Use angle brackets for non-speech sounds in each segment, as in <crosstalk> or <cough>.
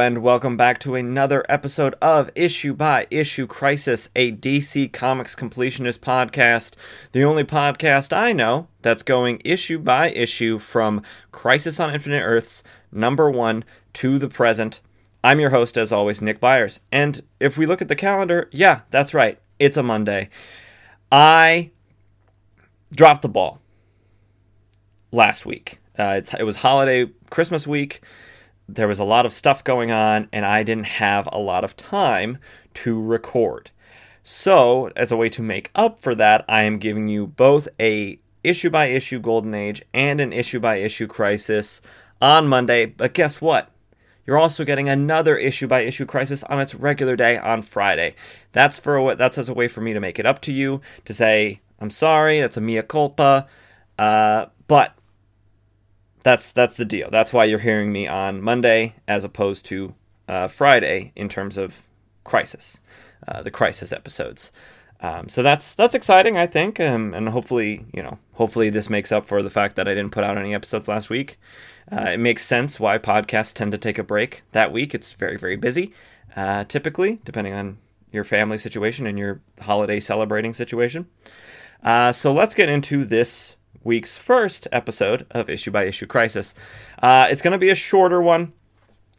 and welcome back to another episode of Issue by Issue Crisis, a DC Comics completionist podcast. The only podcast I know that's going issue by issue from Crisis on Infinite Earths number one to the present. I'm your host, as always, Nick Byers. And if we look at the calendar, yeah, that's right. It's a Monday. I dropped the ball last week. Uh, it was holiday Christmas week there was a lot of stuff going on and I didn't have a lot of time to record. So, as a way to make up for that, I am giving you both a issue by issue Golden Age and an issue by issue Crisis on Monday. But guess what? You're also getting another issue by issue Crisis on its regular day on Friday. That's for that's as a way for me to make it up to you to say I'm sorry. That's a mea culpa. Uh, but that's that's the deal. That's why you're hearing me on Monday as opposed to uh, Friday in terms of Crisis, uh, the Crisis episodes. Um, so that's that's exciting, I think, um, and hopefully, you know, hopefully this makes up for the fact that I didn't put out any episodes last week. Uh, it makes sense why podcasts tend to take a break that week. It's very very busy, uh, typically, depending on your family situation and your holiday celebrating situation. Uh, so let's get into this week's first episode of Issue by Issue Crisis. Uh, it's going to be a shorter one,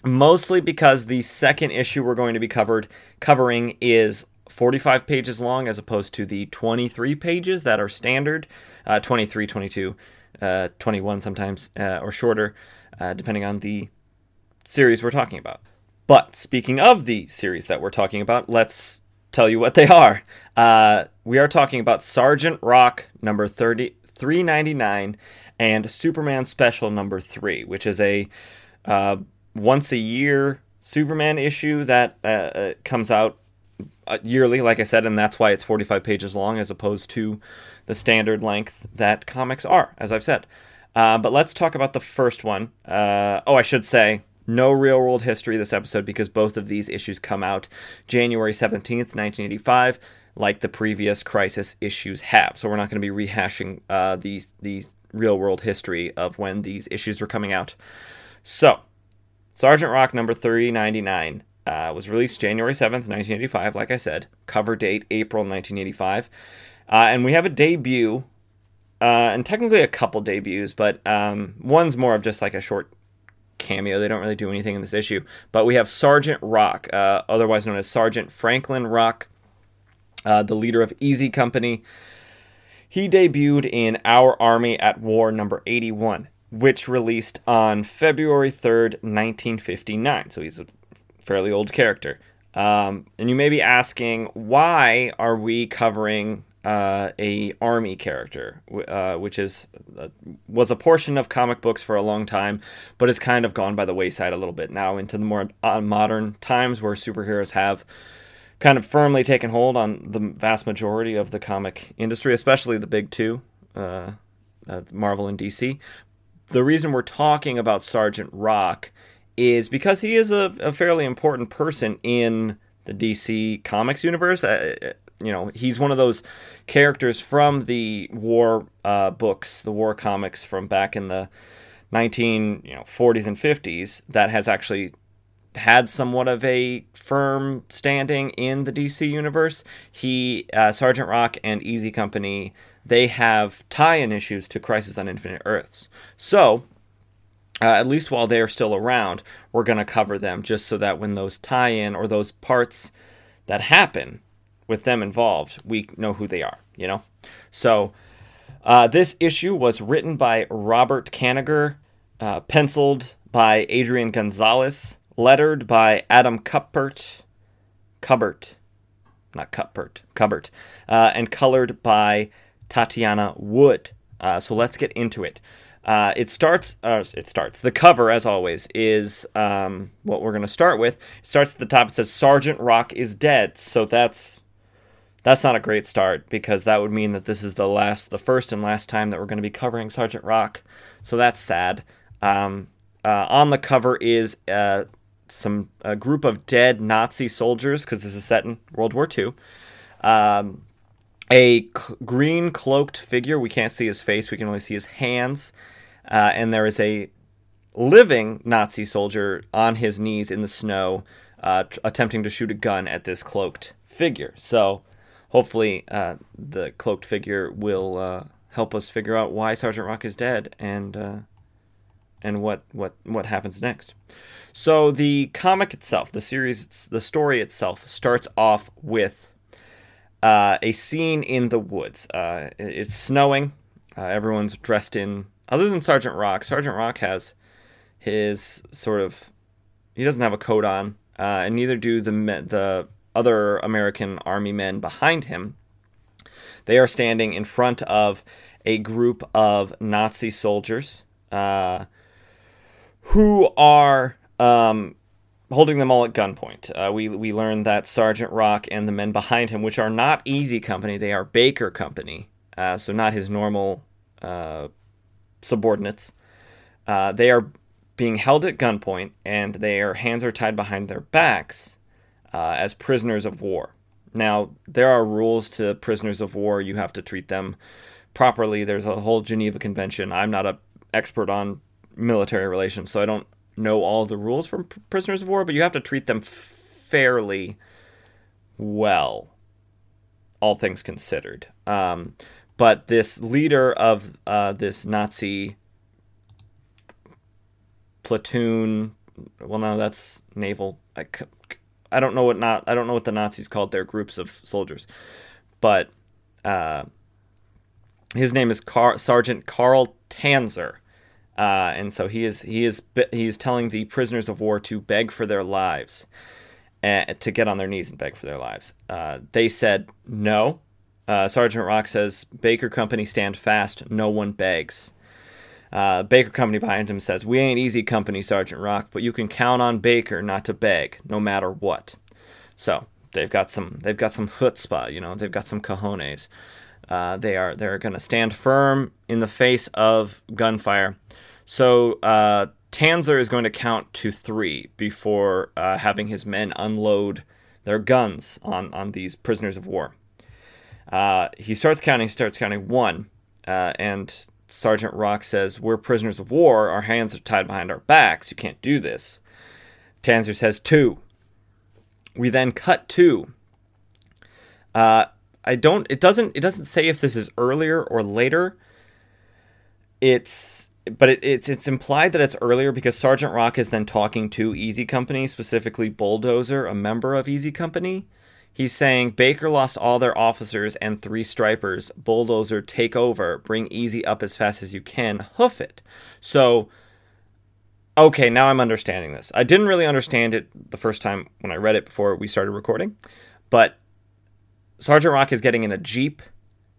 mostly because the second issue we're going to be covered covering is 45 pages long as opposed to the 23 pages that are standard. Uh, 23 22 uh, 21 sometimes uh, or shorter uh, depending on the series we're talking about. But speaking of the series that we're talking about let's tell you what they are. Uh, we are talking about sergeant rock number 30 399 and Superman Special number 3, which is a uh, once a year Superman issue that uh, uh, comes out uh, yearly, like I said, and that's why it's 45 pages long as opposed to the standard length that comics are, as I've said. Uh, but let's talk about the first one. Uh, oh, I should say, no real world history this episode because both of these issues come out January 17th, 1985 like the previous Crisis issues have. So we're not going to be rehashing uh, these these real world history of when these issues were coming out. So, Sergeant Rock number 399 uh, was released January 7th, 1985, like I said. Cover date April 1985. Uh, and we have a debut, uh, and technically a couple debuts, but um, one's more of just like a short cameo. They don't really do anything in this issue. But we have Sergeant Rock, uh, otherwise known as Sergeant Franklin Rock uh, the leader of Easy Company. He debuted in Our Army at War number 81, which released on February 3rd, 1959. So he's a fairly old character. Um, and you may be asking, why are we covering uh, a army character, uh, which is uh, was a portion of comic books for a long time, but it's kind of gone by the wayside a little bit now into the more uh, modern times where superheroes have kind of firmly taken hold on the vast majority of the comic industry, especially the big two, uh, uh, Marvel and DC. The reason we're talking about Sergeant Rock is because he is a, a fairly important person in the DC Comics universe. Uh, you know, he's one of those characters from the war uh, books, the war comics from back in the 19 you know 40s and 50s that has actually had somewhat of a firm standing in the DC universe. He, uh, Sergeant Rock, and Easy Company, they have tie-in issues to Crisis on Infinite Earths. So, uh, at least while they are still around, we're going to cover them just so that when those tie-in or those parts that happen with them involved, we know who they are. You know, so. Uh, this issue was written by Robert Kanigher, uh, penciled by Adrian Gonzales, lettered by Adam Cuppert, Cubbert, not Cuthbert, Cubbert, uh, and colored by Tatjana Wood. Uh, so let's get into it. Uh, it starts. Uh, it starts. The cover, as always, is um, what we're going to start with. It starts at the top. It says Sergeant Rock is dead. So that's that's not a great start because that would mean that this is the last, the first and last time that we're going to be covering Sergeant Rock. So that's sad. Um, uh, on the cover is uh, some a group of dead Nazi soldiers because this is set in World War II. Um, a green cloaked figure. We can't see his face. We can only see his hands. Uh, and there is a living Nazi soldier on his knees in the snow, uh, tr- attempting to shoot a gun at this cloaked figure. So hopefully, uh, the cloaked figure will uh, help us figure out why Sergeant Rock is dead and uh, and what what what happens next. So the comic itself, the series, the story itself starts off with uh, a scene in the woods. Uh, it's snowing. Uh, everyone's dressed in, other than Sergeant Rock. Sergeant Rock has his sort of, he doesn't have a coat on, uh, and neither do the the other American Army men behind him. They are standing in front of a group of Nazi soldiers uh, who are um, holding them all at gunpoint. Uh, we we learned that Sergeant Rock and the men behind him, which are not Easy Company, they are Baker Company, uh, so not his normal uh, subordinates. Uh, they are being held at gunpoint, and their hands are tied behind their backs uh, as prisoners of war. Now there are rules to prisoners of war. You have to treat them properly. There's a whole Geneva Convention. I'm not an expert on military relations, so I don't know all the rules for prisoners of war, but you have to treat them fairly well, all things considered. Um, but this leader of uh, this Nazi platoon, well, no, that's naval. I, I don't know what not. I don't know what the Nazis called their groups of soldiers, but uh, his name is Car- Sergeant Carl Tanzer uh, and so he is he is he is telling the prisoners of war to beg for their lives, uh, to get on their knees and beg for their lives. Uh, they said no. Uh, Sergeant Rock says, "Baker Company, stand fast. No one begs." Uh, Baker Company behind him says, "We ain't easy company, Sergeant Rock, but you can count on Baker not to beg, no matter what." So they've got some they've got some chutzpah, you know, they've got some cojones. Uh, they are they're going to stand firm in the face of gunfire so uh, Tanzer is going to count to three before uh, having his men unload their guns on, on these prisoners of war. Uh, he starts counting, starts counting one, uh, and Sergeant Rock says, We're prisoners of war. Our hands are tied behind our backs. You can't do this. Tanzer says two. We then cut two. Uh, I don't. It doesn't. It doesn't say if this is earlier or later. It's but it, it's it's implied that it's earlier because Sergeant Rock is then talking to Easy Company, specifically Bulldozer, a member of Easy Company. He's saying Baker lost all their officers and three stripers. Bulldozer, take over. Bring Easy up as fast as you can. Hoof it. So, okay, now I'm understanding this. I didn't really understand it the first time when I read it before we started recording, but Sergeant Rock is getting in a Jeep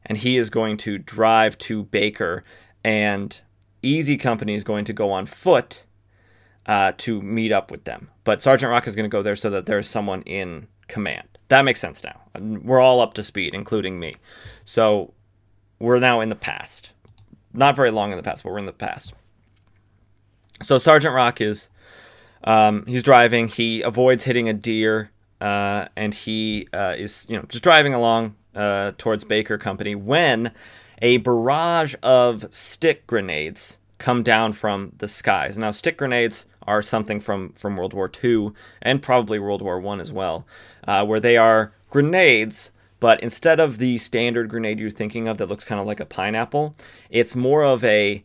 and he is going to drive to Baker and Easy Company is going to go on foot uh, to meet up with them. But Sergeant Rock is going to go there so that there's someone in command. That makes sense now. We're all up to speed, including me. So we're now in the past. Not very long in the past, but we're in the past. So Sergeant Rock is um, he's driving. He avoids hitting a deer, uh, and he uh, is you know just driving along uh, towards Baker Company when a barrage of stick grenades come down from the skies. Now, stick grenades are something from, from World War II and probably World War One as well, uh, where they are grenades, but instead of the standard grenade you're thinking of that looks kind of like a pineapple, it's more of a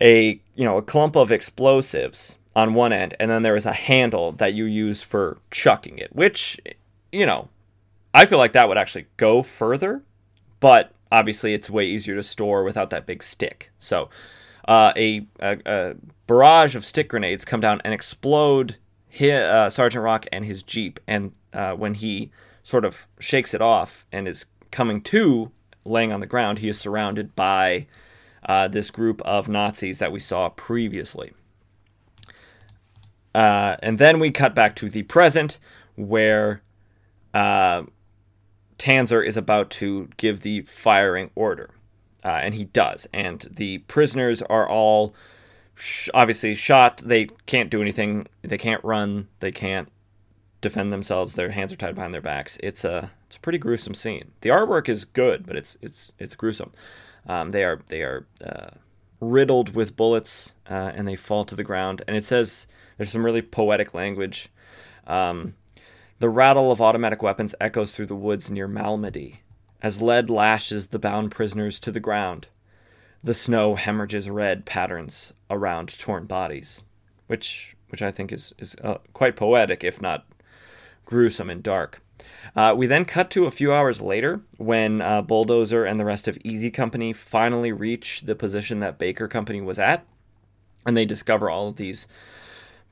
a you know a clump of explosives on one end, and then there is a handle that you use for chucking it, which you know I feel like that would actually go further, but obviously it's way easier to store without that big stick. So uh, a, a, a, barrage of stick grenades come down and explode his, uh, Sergeant Rock and his Jeep. And uh, when he sort of shakes it off and is coming to, laying on the ground, he is surrounded by uh, this group of Nazis that we saw previously. Uh, and then we cut back to the present where uh, Tanzer is about to give the firing order. Uh, and he does. And the prisoners are all sh- obviously shot. They can't do anything. They can't run. They can't defend themselves. Their hands are tied behind their backs. It's a it's a pretty gruesome scene. The artwork is good, but it's it's it's gruesome. Um, they are they are uh, riddled with bullets, uh, and they fall to the ground. And it says there's some really poetic language. Um, the rattle of automatic weapons echoes through the woods near Malmedy as lead lashes the bound prisoners to the ground. The snow hemorrhages red patterns around torn bodies, which which I think is is uh, quite poetic, if not gruesome and dark. Uh, we then cut to a few hours later when uh, Bulldozer and the rest of Easy Company finally reach the position that Baker Company was at, and they discover all of these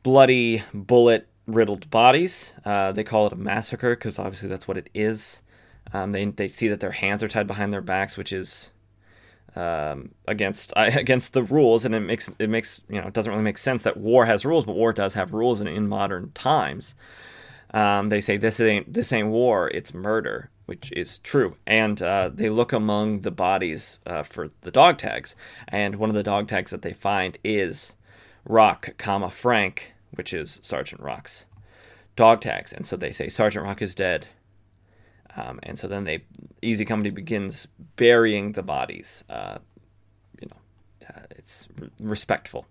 bloody, bullet riddled bodies. Uh, they call it a massacre because obviously that's what it is. Um, they, they see that their hands are tied behind their backs, which is um, against <laughs> against the rules, and it makes it makes you know it doesn't really make sense that war has rules, but war does have rules in, in modern times. Um, they say this ain't this ain't war, it's murder, which is true. And uh, they look among the bodies uh, for the dog tags, and one of the dog tags that they find is Rock, comma Frank, which is Sergeant Rock's dog tags. And so they say Sergeant Rock is dead. Um, and so then they Easy Company begins burying the bodies. Uh, you know, uh, it's respectful.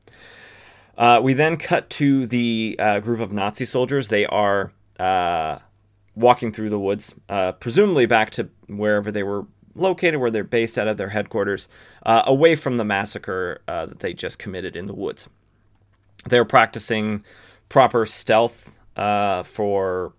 Uh, we then cut to the uh, group of Nazi soldiers. They are uh, walking through the woods, uh, presumably back to wherever they were located, where they're based out of their headquarters, away from the massacre that they just committed in the woods. They're practicing proper stealth for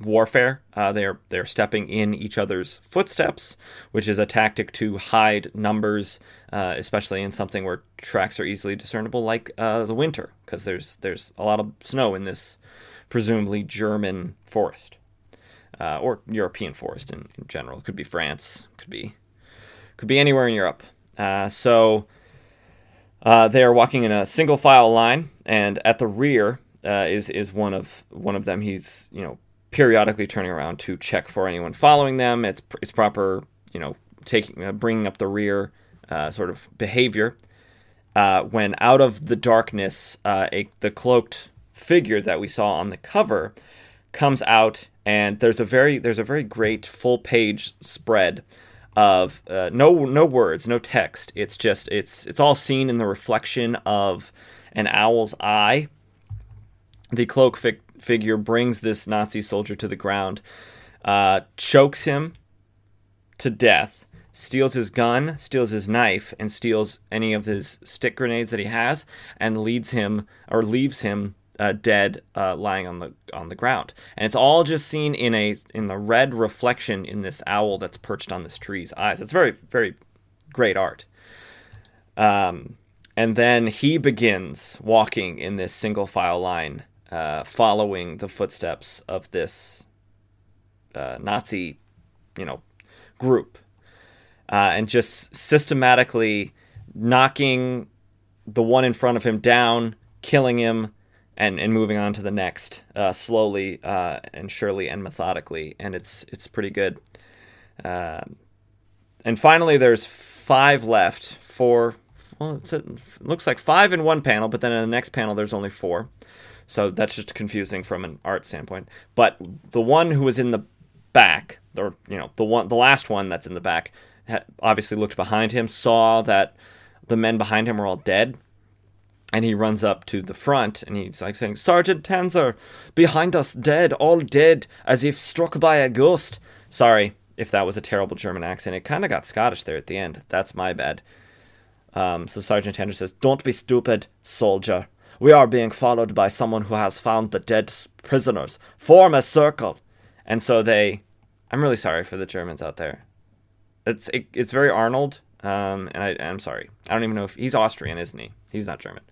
warfare. Uh, they're they're stepping in each other's footsteps, which is a tactic to hide numbers, uh, especially in something where tracks are easily discernible, like uh, the winter, because there's there's a lot of snow in this presumably German forest uh, or European forest in, in general. It could be France, could be could be anywhere in Europe. Uh, so. Uh, they are walking in a single file line, and at the rear uh, is is one of one of them. He's you know periodically turning around to check for anyone following them. It's it's proper, you know, taking uh, bringing up the rear uh, sort of behavior. Uh, when out of the darkness, uh, a, the cloaked figure that we saw on the cover comes out, and there's a very there's a very great full page spread of uh, no no words, no text. It's just it's it's all seen in the reflection of an owl's eye. The cloak fi- figure brings this Nazi soldier to the ground, uh, chokes him to death, steals his gun, steals his knife, and steals any of his stick grenades that he has, and leads him or leaves him uh, dead, uh, lying on the on the ground. And it's all just seen in a in the red reflection in this owl that's perched on this tree's eyes. It's very very great art. Um, and then he begins walking in this single file line uh, following the footsteps of this uh, Nazi, you know, group, uh, and just systematically knocking the one in front of him down, killing him, and, and moving on to the next uh, slowly uh, and surely and methodically, and it's it's pretty good. Um, and finally, there's five left. Four. Well, it looks like five in one panel, but then in the next panel, there's only four. So that's just confusing from an art standpoint. But the one who was in the back, or you know, the one, the last one that's in the back, obviously looked behind him, saw that the men behind him were all dead, and he runs up to the front and he's like saying, "Sergeant Tanzer, behind us, dead, all dead, as if struck by a ghost." Sorry if that was a terrible German accent. It kind of got Scottish there at the end. That's my bad. Um, so Sergeant Tanzer says, "Don't be stupid, soldier." We are being followed by someone who has found the dead prisoners. Form a circle. And so they. I'm really sorry for the Germans out there. It's it, it's very Arnold, um, and I, I'm sorry. I don't even know if he's Austrian, isn't he? He's not German.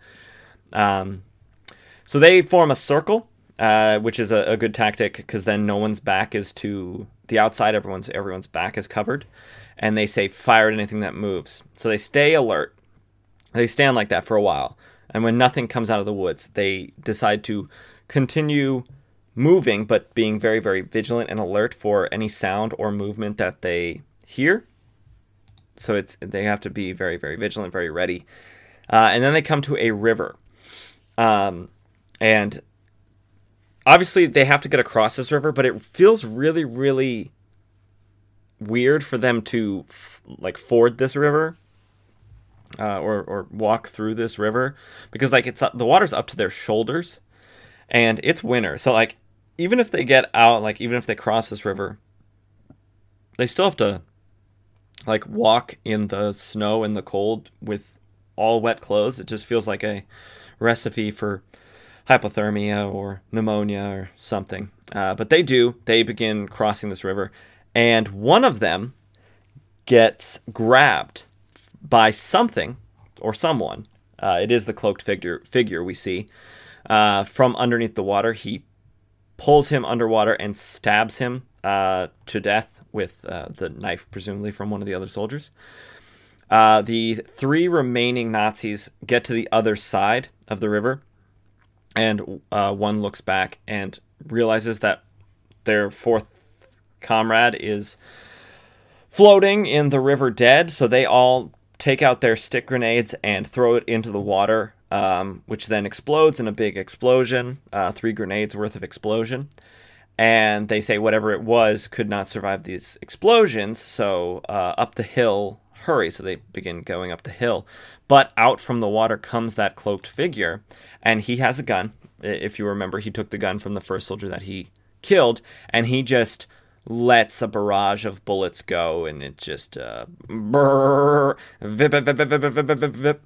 Um, so they form a circle, uh, which is a, a good tactic because then no one's back is to the outside. Everyone's everyone's back is covered, and they say fire at anything that moves. So they stay alert. They stand like that for a while. And when nothing comes out of the woods, they decide to continue moving, but being very, very vigilant and alert for any sound or movement that they hear. So it's they have to be very, very vigilant, very ready. Uh, and then they come to a river, um, and obviously they have to get across this river. But it feels really, really weird for them to f- like ford this river uh, or or walk through this river because like it's the water's up to their shoulders, and it's winter. So like even if they get out, like even if they cross this river, they still have to like walk in the snow and the cold with all wet clothes. It just feels like a recipe for hypothermia or pneumonia or something. Uh, but they do. They begin crossing this river, and one of them gets grabbed by something or someone. Uh, it is the cloaked figure figure we see uh, from underneath the water. He pulls him underwater and stabs him uh, to death with uh, the knife, presumably from one of the other soldiers. Uh, the three remaining Nazis get to the other side of the river, and uh, one looks back and realizes that their fourth comrade is floating in the river dead. So they all take out their stick grenades and throw it into the water, um, which then explodes in a big explosion, uh, three grenades worth of explosion. And they say whatever it was could not survive these explosions, so uh, up the hill hurry. So they begin going up the hill. But out from the water comes that cloaked figure, and he has a gun. If you remember, he took the gun from the first soldier that he killed, and he just lets a barrage of bullets go, and it just uh, brrr, vip, vip, vip.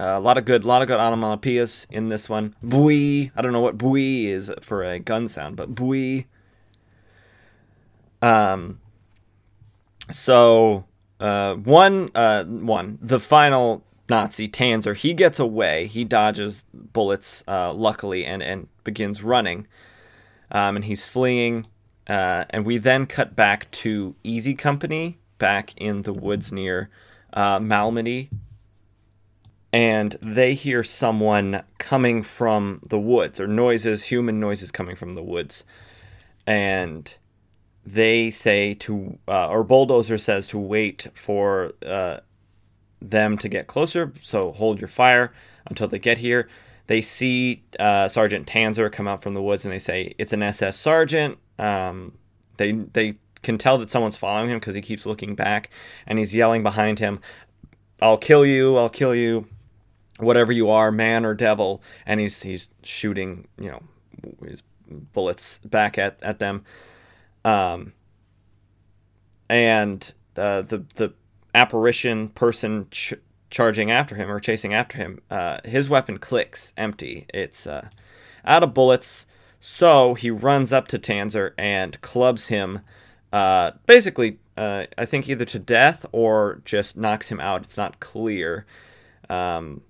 Uh, a lot of good, lot of good onomatopoeias in this one. Bui. I don't know what bui is for a gun sound, but bui. Um. So uh, one, uh, one, the final Nazi Tanzer, he gets away. He dodges bullets, uh, luckily, and and begins running. Um, and he's fleeing. Uh, and we then cut back to Easy Company back in the woods near uh, Malmedy. And they hear someone coming from the woods, or noises, human noises coming from the woods. And they say to, uh, or Bulldozer says to wait for uh, them to get closer. So hold your fire until they get here. They see uh, Sergeant Tanzer come out from the woods and they say it's an SS sergeant. Um, they they can tell that someone's following him because he keeps looking back and he's yelling behind him, "I'll kill you! I'll kill you! Whatever you are, man or devil!" And he's he's shooting you know his bullets back at at them. Um, and uh, the the apparition person ch- charging after him or chasing after him, uh, his weapon clicks empty. It's uh, out of bullets. So he runs up to Tanzer and clubs him, uh, basically, uh, I think either to death or just knocks him out. It's not clear. Um,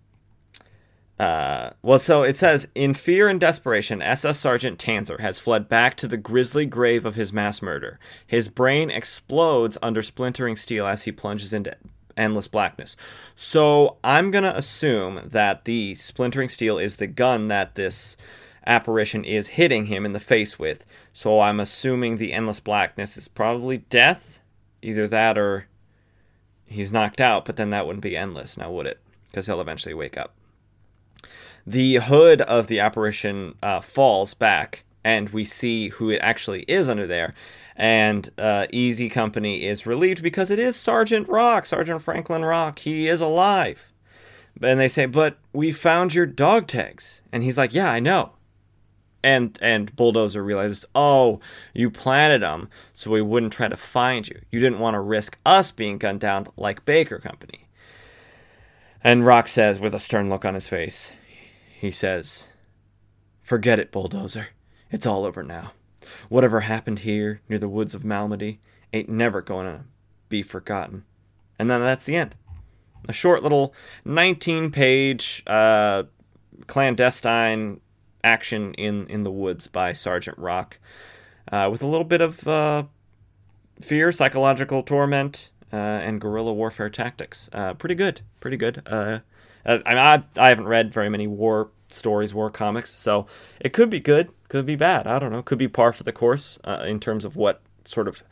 uh, well, so it says in fear and desperation, SS Sergeant Tanzer has fled back to the grisly grave of his mass murder. His brain explodes under splintering steel as he plunges into endless blackness. So I'm gonna assume that the splintering steel is the gun that this apparition is hitting him in the face with. So I'm assuming the endless blackness is probably death, either that or he's knocked out. But then that wouldn't be endless, now would it? Because he'll eventually wake up the hood of the apparition uh, falls back, and we see who it actually is under there. And uh, Easy Company is relieved because it is Sergeant Rock, Sergeant Franklin Rock. He is alive. And they say, "But we found your dog tags." And he's like, "Yeah, I know." And and Bulldozer realizes, "Oh, you planted them so we wouldn't try to find you. You didn't want to risk us being gunned down like Baker Company." And Rock says, with a stern look on his face, he says, Forget it, Bulldozer. It's all over now. Whatever happened here near the woods of Malmedy ain't never gonna be forgotten. And then that's the end. A short little 19 page uh, clandestine action in, in the woods by Sergeant Rock uh, with a little bit of uh, fear, psychological torment, uh, and guerrilla warfare tactics. Uh, pretty good. Pretty good. Uh, I, I, I haven't read very many war stories, war comics, so it could be good, could be bad. I don't know. Could be par for the course uh, in terms of what sort of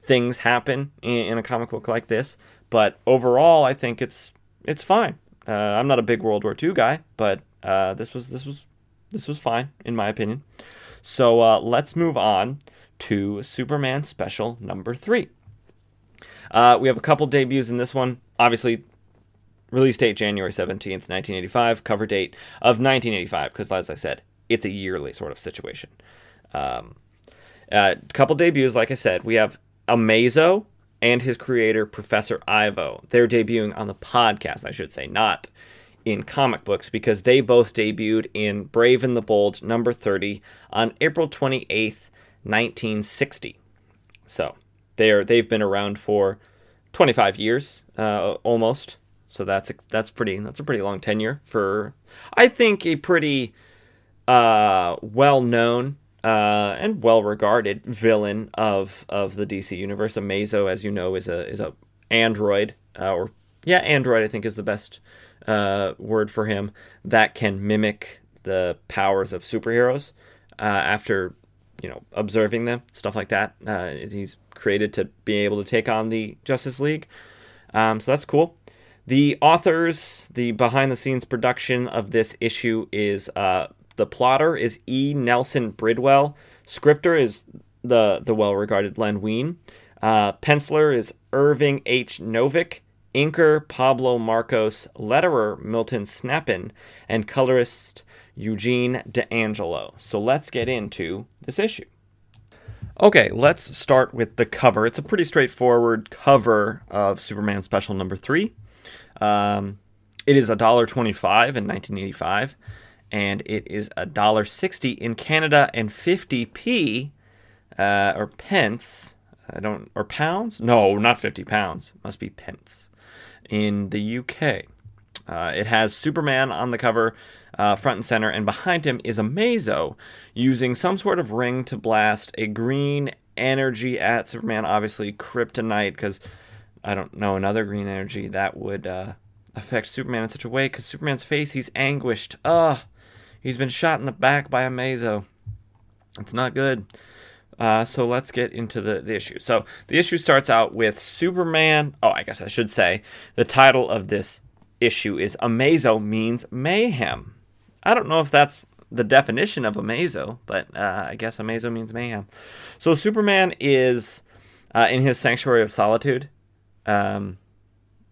things happen in, in, a comic book like this. But overall, I think it's it's fine. Uh, I'm not a big World War II guy, but uh, this was this was this was fine in my opinion. So uh, let's move on to Superman Special number three. Uh, we have a couple debuts in this one. Obviously, Release date January 17th, 1985. Cover date of 1985, because as I said, it's a yearly sort of situation. Um, uh, couple debuts, like I said, we have Amazo and his creator, Professor Ivo. They're debuting on the podcast, I should say, not in comic books, because they both debuted in Brave and the Bold number 30 on April 28th, 1960. So they're they've been around for 25 years, uh, almost. So that's that's pretty that's a pretty long tenure for I think a pretty uh, well known uh, and well regarded villain of of the DC universe. Amazo, as you know, is a is a android uh, or yeah, android. I think is the best uh, word for him that can mimic the powers of superheroes uh, after you know observing them, stuff like that. Uh, he's created to be able to take on the Justice League. Um, so that's cool. The authors, the behind the scenes production of this issue is uh, the plotter is E. Nelson Bridwell. Scripter is the the well regarded Len Wein. Uh, penciler is Irving H. Novick. Inker Pablo Marcos. Letterer Milton Snapinn. And colorist Eugene D'Angelo. So let's get into this issue. Okay, let's start with the cover. It's a pretty straightforward cover of Superman Special Number Three. Um, it is $1.25 in 1985, and it is $1.60 in Canada and 50p uh, or pence. I don't or pounds? No, not 50 pounds. Must be pence in the UK. Uh, it has Superman on the cover, uh, front and center, and behind him is Amazo using some sort of ring to blast a green energy at Superman. Obviously, kryptonite, because I don't know another green energy that would uh, affect Superman in such a way. Because Superman's face, he's anguished. Ugh, he's been shot in the back by Amazo. It's not good. Uh, so let's get into the, the issue. So the issue starts out with Superman. Oh, I guess I should say the title of this issue is Amazo means mayhem. I don't know if that's the definition of Amazo, but uh, I guess Amazo means mayhem. So Superman is uh, in his sanctuary of solitude. Um,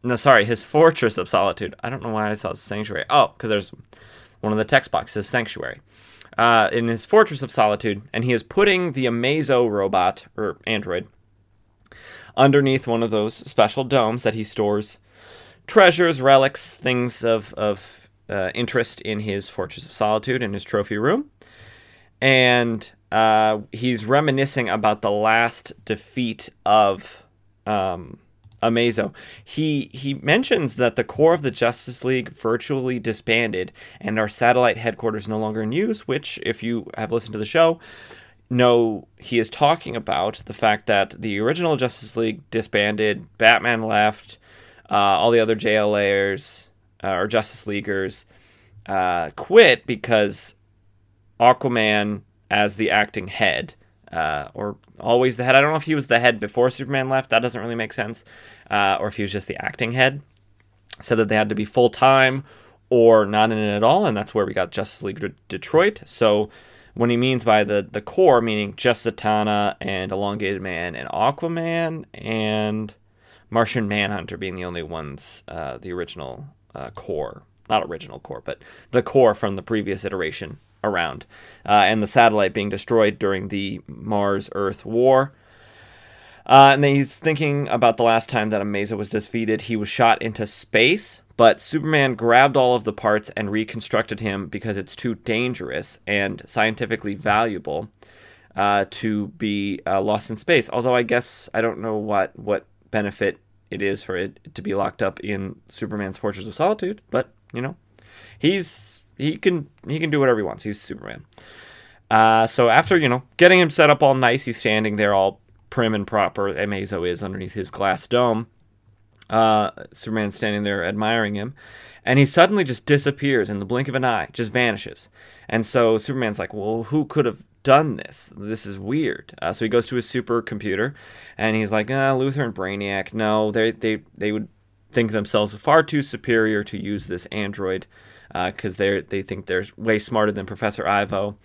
no, sorry, his fortress of solitude. I don't know why I saw sanctuary. Oh, because there's one of the text boxes, sanctuary. Uh, in his fortress of solitude, and he is putting the Amazo robot or android underneath one of those special domes that he stores treasures, relics, things of of uh, interest in his fortress of solitude in his trophy room, and uh, he's reminiscing about the last defeat of um, Amazo. He he mentions that the core of the Justice League virtually disbanded and our satellite headquarters no longer in use, which if you have listened to the show, know he is talking about the fact that the original Justice League disbanded, Batman left, uh, all the other JLAers uh, or Justice Leaguers uh, quit because Aquaman as the acting head uh, or always the head. I don't know if he was the head before Superman left. That doesn't really make sense. Uh, or if he was just the acting head. Said that they had to be full time or not in it at all, and that's where we got Justice League De- Detroit. So when he means by the the core, meaning just Zatanna and Elongated Man and Aquaman and Martian Manhunter being the only ones, uh, the original uh, core, not original core, but the core from the previous iteration around, uh, and the satellite being destroyed during the Mars Earth War. Uh, and then he's thinking about the last time that Amazo was defeated. He was shot into space, but Superman grabbed all of the parts and reconstructed him because it's too dangerous and scientifically valuable uh, to be uh, lost in space. Although I guess I don't know what what benefit it is for it to be locked up in Superman's Fortress of Solitude, but you know, he's he can he can do whatever he wants. He's Superman. Uh, so after you know getting him set up all nice, he's standing there all prim and proper. Amazo is underneath his glass dome. Uh, Superman's standing there admiring him, and he suddenly just disappears in the blink of an eye, just vanishes. And so Superman's like, "Well, who could have done this? This is weird." Uh, so he goes to his supercomputer, and he's like, uh, "Luthor and Brainiac, no, they they they would think themselves far too superior to use this android." Because uh, they they think they're way smarter than Professor Ivo.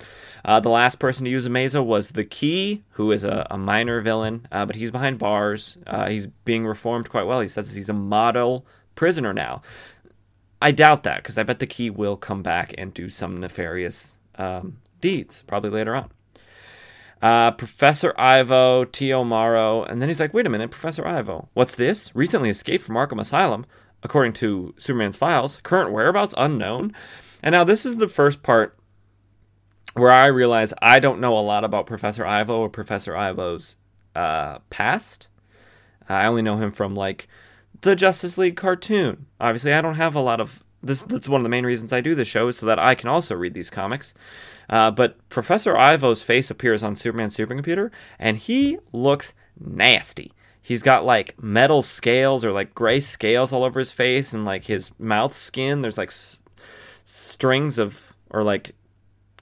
Uh, the last person to use a Amazo was the Key, who is a, a minor villain, uh, but he's behind bars. He's being reformed quite well. He says he's a model prisoner now. I doubt that because I bet the key will come back and do some nefarious um, deeds probably later on. Uh, Professor Ivo, T.O. Morrow, and then he's like, wait a minute, Professor Ivo, what's this? Recently escaped from Arkham Asylum, according to Superman's files. Current whereabouts unknown. And now this is the first part where I realize I don't know a lot about Professor Ivo or Professor Ivo's uh, past. I only know him from like the Justice League cartoon. Obviously, I don't have a lot of this. That's one of the main reasons I do the show is so that I can also read these comics. Uh, but Professor Ivo's face appears on Superman's supercomputer, and he looks nasty. He's got like metal scales or like gray scales all over his face, and like his mouth skin. There's like s- strings of or like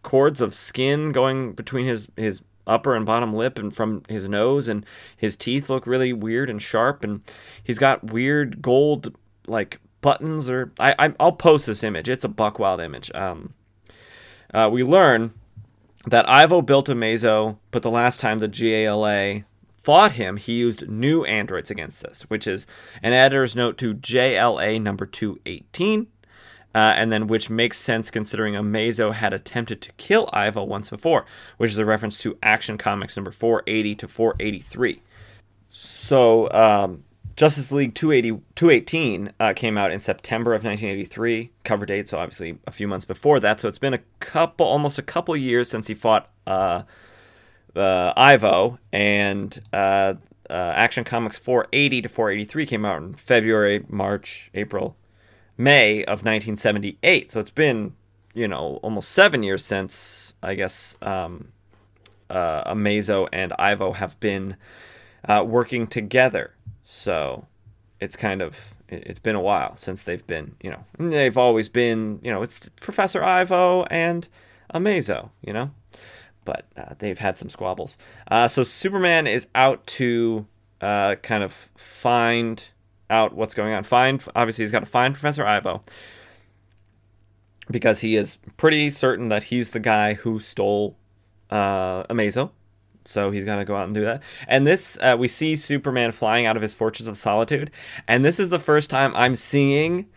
cords of skin going between his his upper and bottom lip and from his nose and his teeth look really weird and sharp and he's got weird gold like buttons or I, I will post this image. It's a buck wild image. Um, uh, we learn that Ivo built Amazo, but the last time the JLA fought him, he used new androids against us, which is an editor's note to JLA number 218 uh, and then which makes sense considering Amazo had attempted to kill Ivo once before, which is a reference to Action Comics number 480 to 483. So, um, Justice League 280, 218 uh, came out in September of 1983, cover date, so obviously a few months before that. So it's been a couple, almost a couple years since he fought uh, uh, Ivo, and uh, uh, Action Comics 480 to 483 came out in February, March, April, May of 1978. So it's been, you know, almost seven years since I guess um, uh, Amazo and Ivo have been uh, working together. So it's kind of it's been a while since they've been, you know, they've always been, you know, it's Professor Ivo and Amazo, you know, but uh, they've had some squabbles. Uh, so Superman is out to uh, kind of find out what's going on. Find obviously he's got to find Professor Ivo because he is pretty certain that he's the guy who stole uh, Amazo. So he's got to go out and do that. And this, uh, we see Superman flying out of his Fortress of Solitude. And this is the first time I'm seeing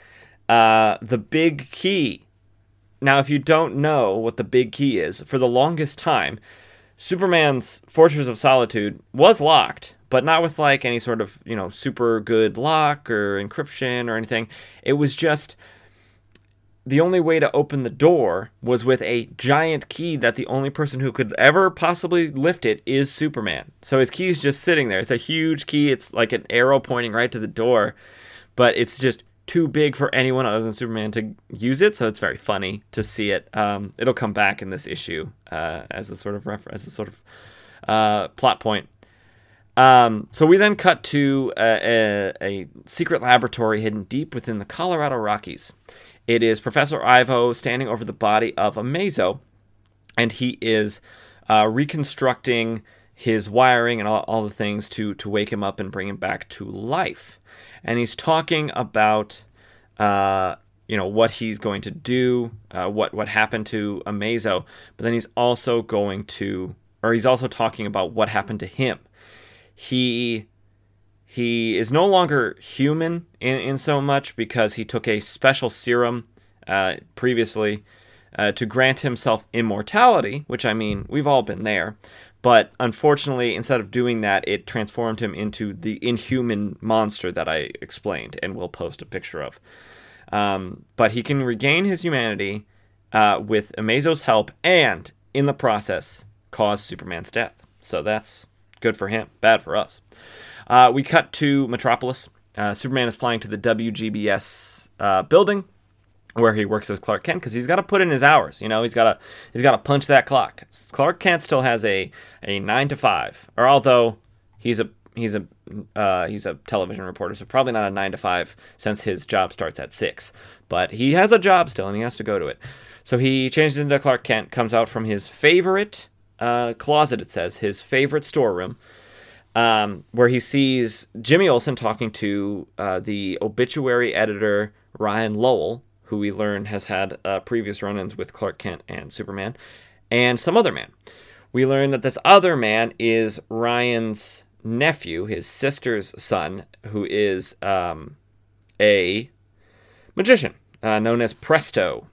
uh, the big key. Now, if you don't know what the big key is, for the longest time, Superman's Fortress of Solitude was locked but not with like any sort of you know super good lock or encryption or anything. It was just the only way to open the door was with a giant key that the only person who could ever possibly lift it is Superman. So his key's just sitting there. It's a huge key. It's like an arrow pointing right to the door, but it's just too big for anyone other than Superman to use it. So it's very funny to see it. Um, it'll come back in this issue uh, as a sort of reference, as a sort of uh, plot point. Um, so we then cut to a, a, a, secret laboratory hidden deep within the Colorado Rockies. It is Professor Ivo standing over the body of Amazo, and he is uh, reconstructing his wiring and all, all the things to to wake him up and bring him back to life. And he's talking about uh, you know what he's going to do, uh, what what happened to Amazo, but then he's also going to, or he's also talking about what happened to him he he is no longer human in, in so much because he took a special serum uh, previously uh, to grant himself immortality, which I mean, we've all been there. But unfortunately, instead of doing that, it transformed him into the inhuman monster that I explained and will post a picture of. Um, but he can regain his humanity uh, with Amazo's help and, in the process, cause Superman's death. So that's Good for him, bad for us. Uh, we cut to Metropolis. Uh, Superman is flying to the WGBS uh, building where he works as Clark Kent because he's got to put in his hours. You know, he's got to he's got to punch that clock. Clark Kent still has a a nine to five, or although he's a he's a uh, he's a television reporter, so probably not a nine to five since his job starts at six. But he has a job still, and he has to go to it. So he changes into Clark Kent, comes out from his favorite uh, closet, it says, his favorite storeroom, um, where he sees Jimmy Olsen talking to uh, the obituary editor Ryan Lowell, who we learn has had uh, previous run ins with Clark Kent and Superman, and some other man. We learn that this other man is Ryan's nephew, his sister's son, who is um, a magician. uh, known as Presto,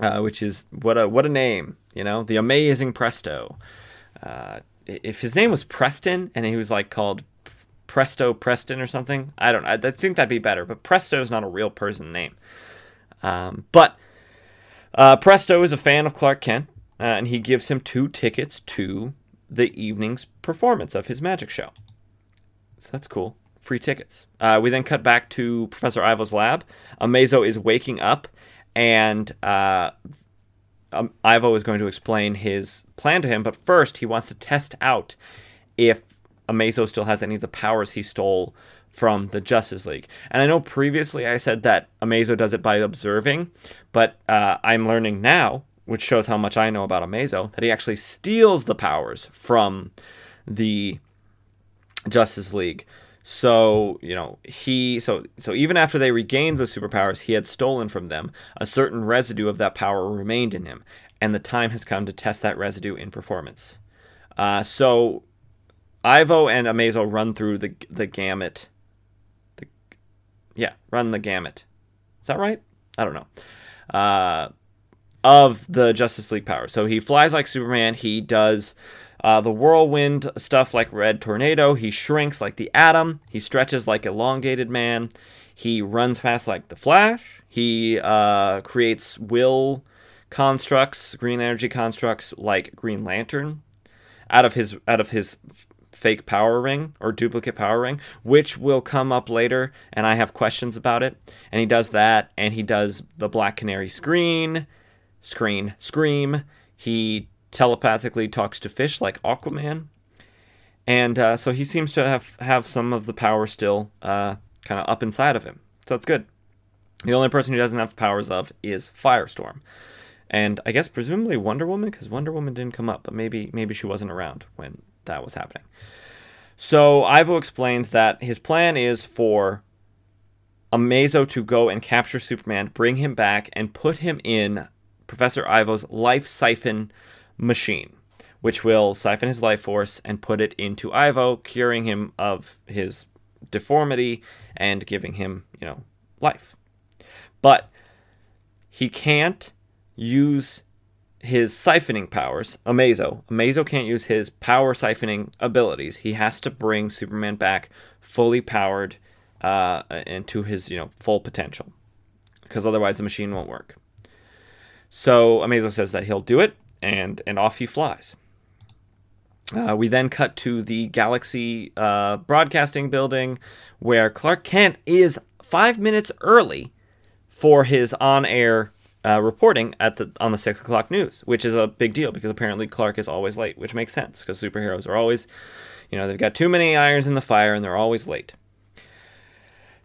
uh, which is what a what a name, you know, the amazing Presto. Uh, if his name was Preston and he was like called Presto Preston or something, I don't. I, I think that'd be better. But Presto is not a real person name. Um, but uh, Presto is a fan of Clark Kent, uh, and he gives him two tickets to the evening's performance of his magic show. So that's cool. Free tickets. Uh, we then cut back to Professor Ivo's lab. Amazo is waking up, and uh, um, Ivo is going to explain his plan to him. But first, he wants to test out if Amazo still has any of the powers he stole from the Justice League. And I know previously I said that Amazo does it by observing, but uh, I'm learning now, which shows how much I know about Amazo, that he actually steals the powers from the Justice League. So, you know, he so so even after they regained the superpowers he had stolen from them, a certain residue of that power remained in him, and the time has come to test that residue in performance. Uh, so Ivo and Amazo run through the the gamut. Yeah, run the gamut. Is that right? I don't know. Uh, of the Justice League power. So he flies like Superman. He does uh, the whirlwind stuff like Red Tornado. He shrinks like the Atom. He stretches like Elongated Man. He runs fast like the Flash. He uh, creates will constructs, green energy constructs like Green Lantern out of his out of his fake power ring or duplicate power ring, which will come up later, and I have questions about it. And he does that, and he does the Black Canary screen, screen, scream. He telepathically talks to fish like Aquaman, and uh, so he seems to have have some of the power still uh, kind of up inside of him. So that's good. The only person who doesn't have powers of is Firestorm, and I guess presumably Wonder Woman because Wonder Woman didn't come up, but maybe maybe she wasn't around when that was happening. So Ivo explains that his plan is for Amazo to go and capture Superman, bring him back, and put him in Professor Ivo's life siphon machine, which will siphon his life force and put it into Ivo, curing him of his deformity and giving him, you know, life. But he can't use his siphoning powers, Amazo. Amazo can't use his power siphoning abilities. He has to bring Superman back fully powered uh, and to his, you know, full potential. Because otherwise the machine won't work. So Amazo says that he'll do it and and off he flies. Uh, we then cut to the Galaxy uh, Broadcasting Building, where Clark Kent is five minutes early for his on-air uh, reporting at the on the six o'clock news, which is a big deal because apparently Clark is always late, which makes sense because superheroes are always, you know, they've got too many irons in the fire and they're always late.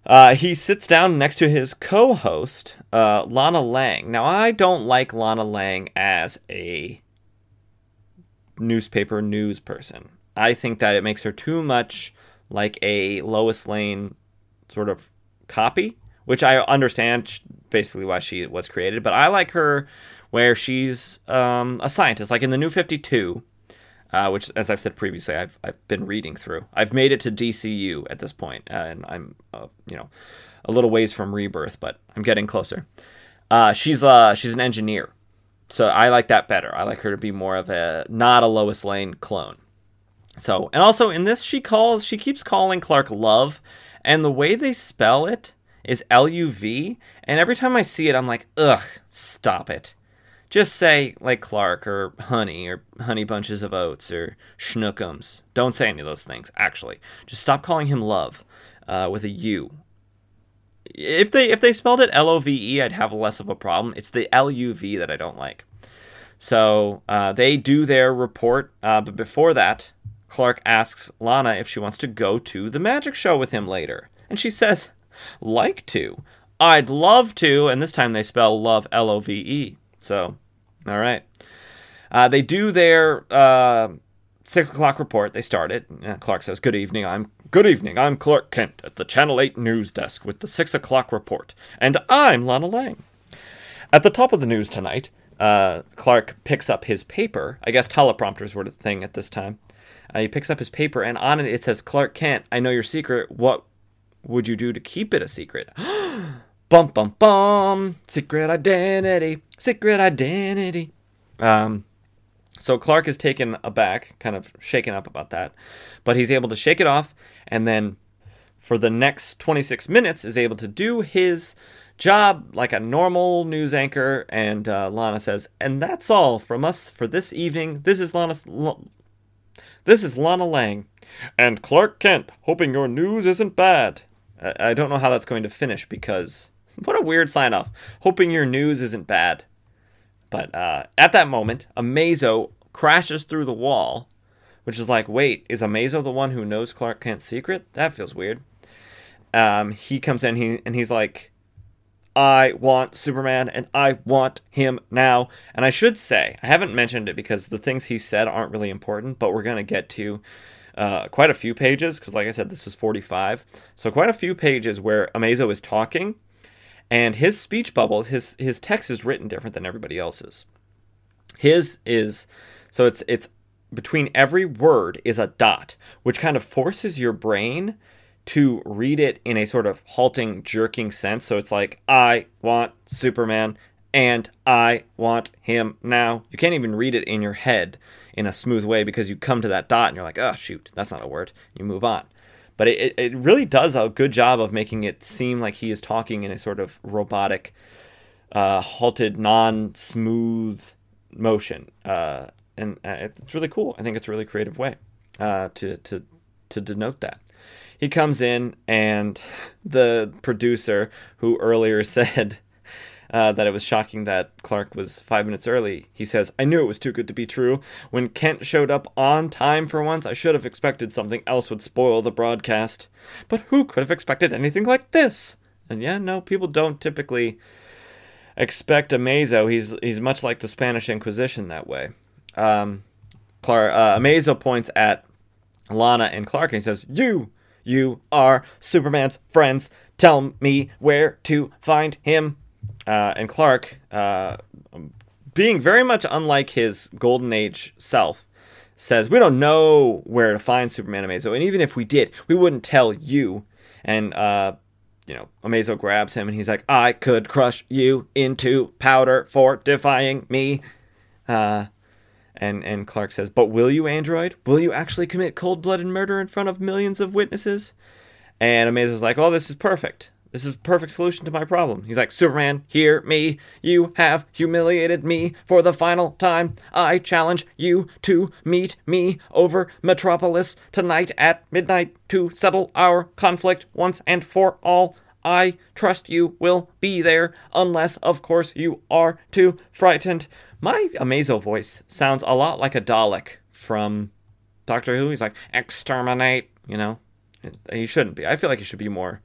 Uh, he sits down next to his co host, uh, Lana Lang. Now, I don't like Lana Lang as a newspaper news person. I think that it makes her too much like a Lois Lane sort of copy, which I understand basically why she was created, but I like her where she's um, a scientist. Like in the New 52, uh, which, as I've said previously, I've, I've been reading through. I've made it to DCU at this point, uh, and I'm, uh, you know, a little ways from Rebirth, but I'm getting closer. Uh, she's uh, she's an engineer, so I like that better. I like her to be more of a not a Lois Lane clone. So, and also in this, she calls, she keeps calling Clark Love, and the way they spell it is L U V, and every time I see it, I'm like, ugh, stop it. Just say like Clark or Honey or Honey Bunches of Oats or Schnookums. Don't say any of those things. Actually, just stop calling him Love uh, with a U. If they if they spelled it L O V E, I'd have less of a problem. It's the L U V that I don't like. So uh, they do their report, uh, but before that, Clark asks Lana if she wants to go to the magic show with him later, and she says, "Like to." I'd love to, and this time they spell love L O V E. So all right. Uh, they do their uh, six o'clock report. They start it. Clark says, "Good evening. I'm good evening. I'm Clark Kent at the Channel Eight news desk with the six o'clock report, and I'm Lana Lang." At the top of the news tonight, uh, Clark picks up his paper. I guess teleprompters were the thing at this time. Uh, he picks up his paper, and on it it says, "Clark Kent, I know your secret. What would you do to keep it a secret?" <gasps> Bum bum bum. Secret identity. Secret identity. Um, so Clark is taken aback, kind of shaken up about that, but he's able to shake it off, and then for the next 26 minutes is able to do his job like a normal news anchor. And uh, Lana says, "And that's all from us for this evening. This is Lana. This is Lana Lang, and Clark Kent. Hoping your news isn't bad." I, don't know how that's going to finish because <laughs> what a weird sign off. Hoping your news isn't bad. But uh, at that moment, Amazo crashes through the wall, which is like, wait, is Amazo the one who knows Clark Kent's secret? That feels weird. Um, he comes in he, and he's like, I want Superman and I want him now. And I should say, I haven't mentioned it because the things he said aren't really important, but we're going to get to uh, quite a few pages because, like I said, this is 45. So, quite a few pages where Amazo is talking and his speech bubbles, his, his text is written different than everybody else's. His is so it's it's between every word is a dot, which kind of forces your brain to read it in a sort of halting, jerking sense. So it's like, I want Superman and I want him now. You can't even read it in your head in a smooth way because you come to that dot and you're like, oh, shoot, that's not a word. You move on. But it, it really does a good job of making it seem like he is talking in a sort of robotic, uh, halted, non smooth motion. Uh, and uh, it's really cool. I think it's a really creative way uh, to, to, to denote that he comes in and <laughs> the producer who earlier <laughs> said uh, that it was shocking that Clark was five minutes early. He says, I knew it was too good to be true. When Kent showed up on time for once, I should have expected something else would spoil the broadcast. But who could have expected anything like this? And yeah, no, people don't typically expect Amazo. He's he's much like the Spanish Inquisition that way. Um, Clark, uh, Amazo points at Lana and Clark and he says, You you are Superman's friends. Tell me where to find him. Uh, and Clark, uh, being very much unlike his Golden Age self, says, We don't know where to find Superman Amazo. And even if we did, we wouldn't tell you. And, uh, you know, Amazo grabs him and he's like, I could crush you into powder for defying me. Uh, and and Clark says, "But will you, android? Will you actually commit cold-blooded murder in front of millions of witnesses?" And Amazo's like, "Oh, this is perfect. This is perfect solution to my problem." He's like, "Superman, hear me. You have humiliated me for the final time. I challenge you to meet me over Metropolis tonight at midnight to settle our conflict once and for all." I trust you will be there, unless, of course, you are too frightened. My Amazo voice sounds a lot like a Dalek from Doctor Who. He's like, exterminate, you know? He shouldn't be. I feel like he should be more,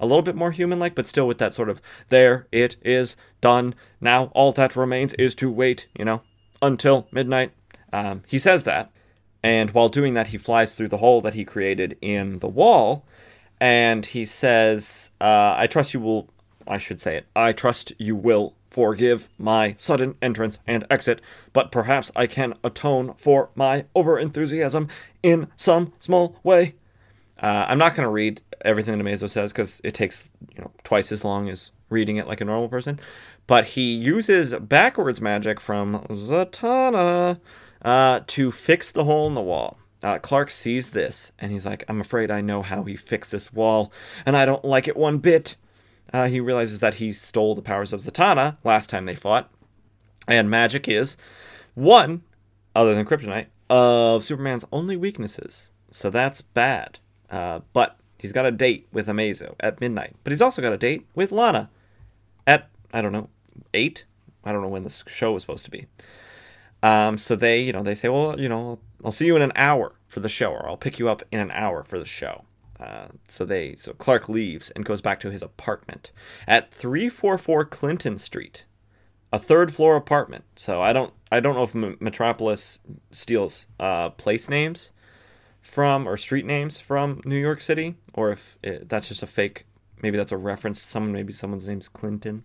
a little bit more human like, but still with that sort of, there it is, done. Now all that remains is to wait, you know, until midnight. Um, he says that. And while doing that, he flies through the hole that he created in the wall. And he says, uh, I trust you will, I should say it, I trust you will forgive my sudden entrance and exit, but perhaps I can atone for my overenthusiasm in some small way. Uh, I'm not going to read everything that Amazo says because it takes you know twice as long as reading it like a normal person. But he uses backwards magic from Zatanna uh, to fix the hole in the wall. Uh, Clark sees this and he's like, I'm afraid I know how he fixed this wall, and I don't like it one bit uh, he realizes that he stole the powers of Zatanna last time they fought. And magic is one, other than kryptonite, of Superman's only weaknesses. So that's bad. Uh, but he's got a date with Amazo at midnight. But he's also got a date with Lana at, I don't know, 8? I don't know when this show was supposed to be. Um, so they, you know, they say, well, you know, I'll see you in an hour for the show, or I'll pick you up in an hour for the show. Uh, so they so Clark leaves and goes back to his apartment at 344 Clinton Street, a third floor apartment. So I don't I don't know if M- Metropolis steals uh, place names from or street names from New York City, or if it, that's just a fake. Maybe that's a reference to someone. Maybe someone's name's Clinton.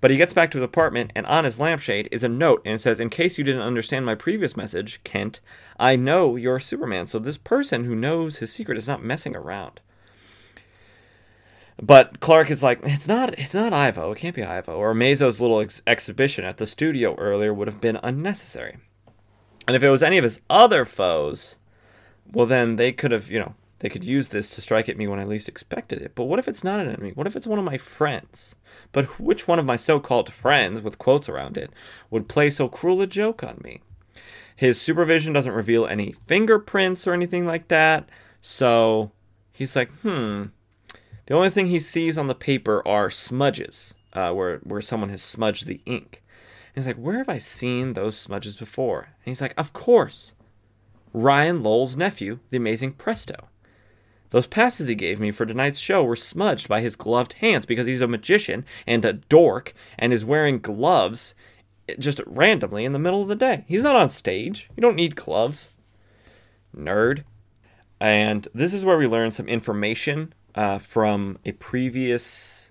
But he gets back to his apartment, and on his lampshade is a note, and it says, In case you didn't understand my previous message, Kent, I know you're Superman. So this person who knows his secret is not messing around. But Clark is like, it's not, it's not Ivo. It can't be Ivo. Or Mazo's little ex- exhibition at the studio earlier would have been unnecessary. And if it was any of his other foes, well, then they could have, you know, they could use this to strike at me when I least expected it. But what if it's not an enemy? What if it's one of my friends? But which one of my so called friends, with quotes around it, would play so cruel a joke on me? His supervision doesn't reveal any fingerprints or anything like that. So he's like, hmm. The only thing he sees on the paper are smudges, uh, where, where someone has smudged the ink. And he's like, where have I seen those smudges before? And he's like, of course. Ryan Lowell's nephew, the amazing Presto. Those passes he gave me for tonight's show were smudged by his gloved hands because he's a magician and a dork and is wearing gloves just randomly in the middle of the day. He's not on stage. You don't need gloves. Nerd. And this is where we learn some information uh, from a previous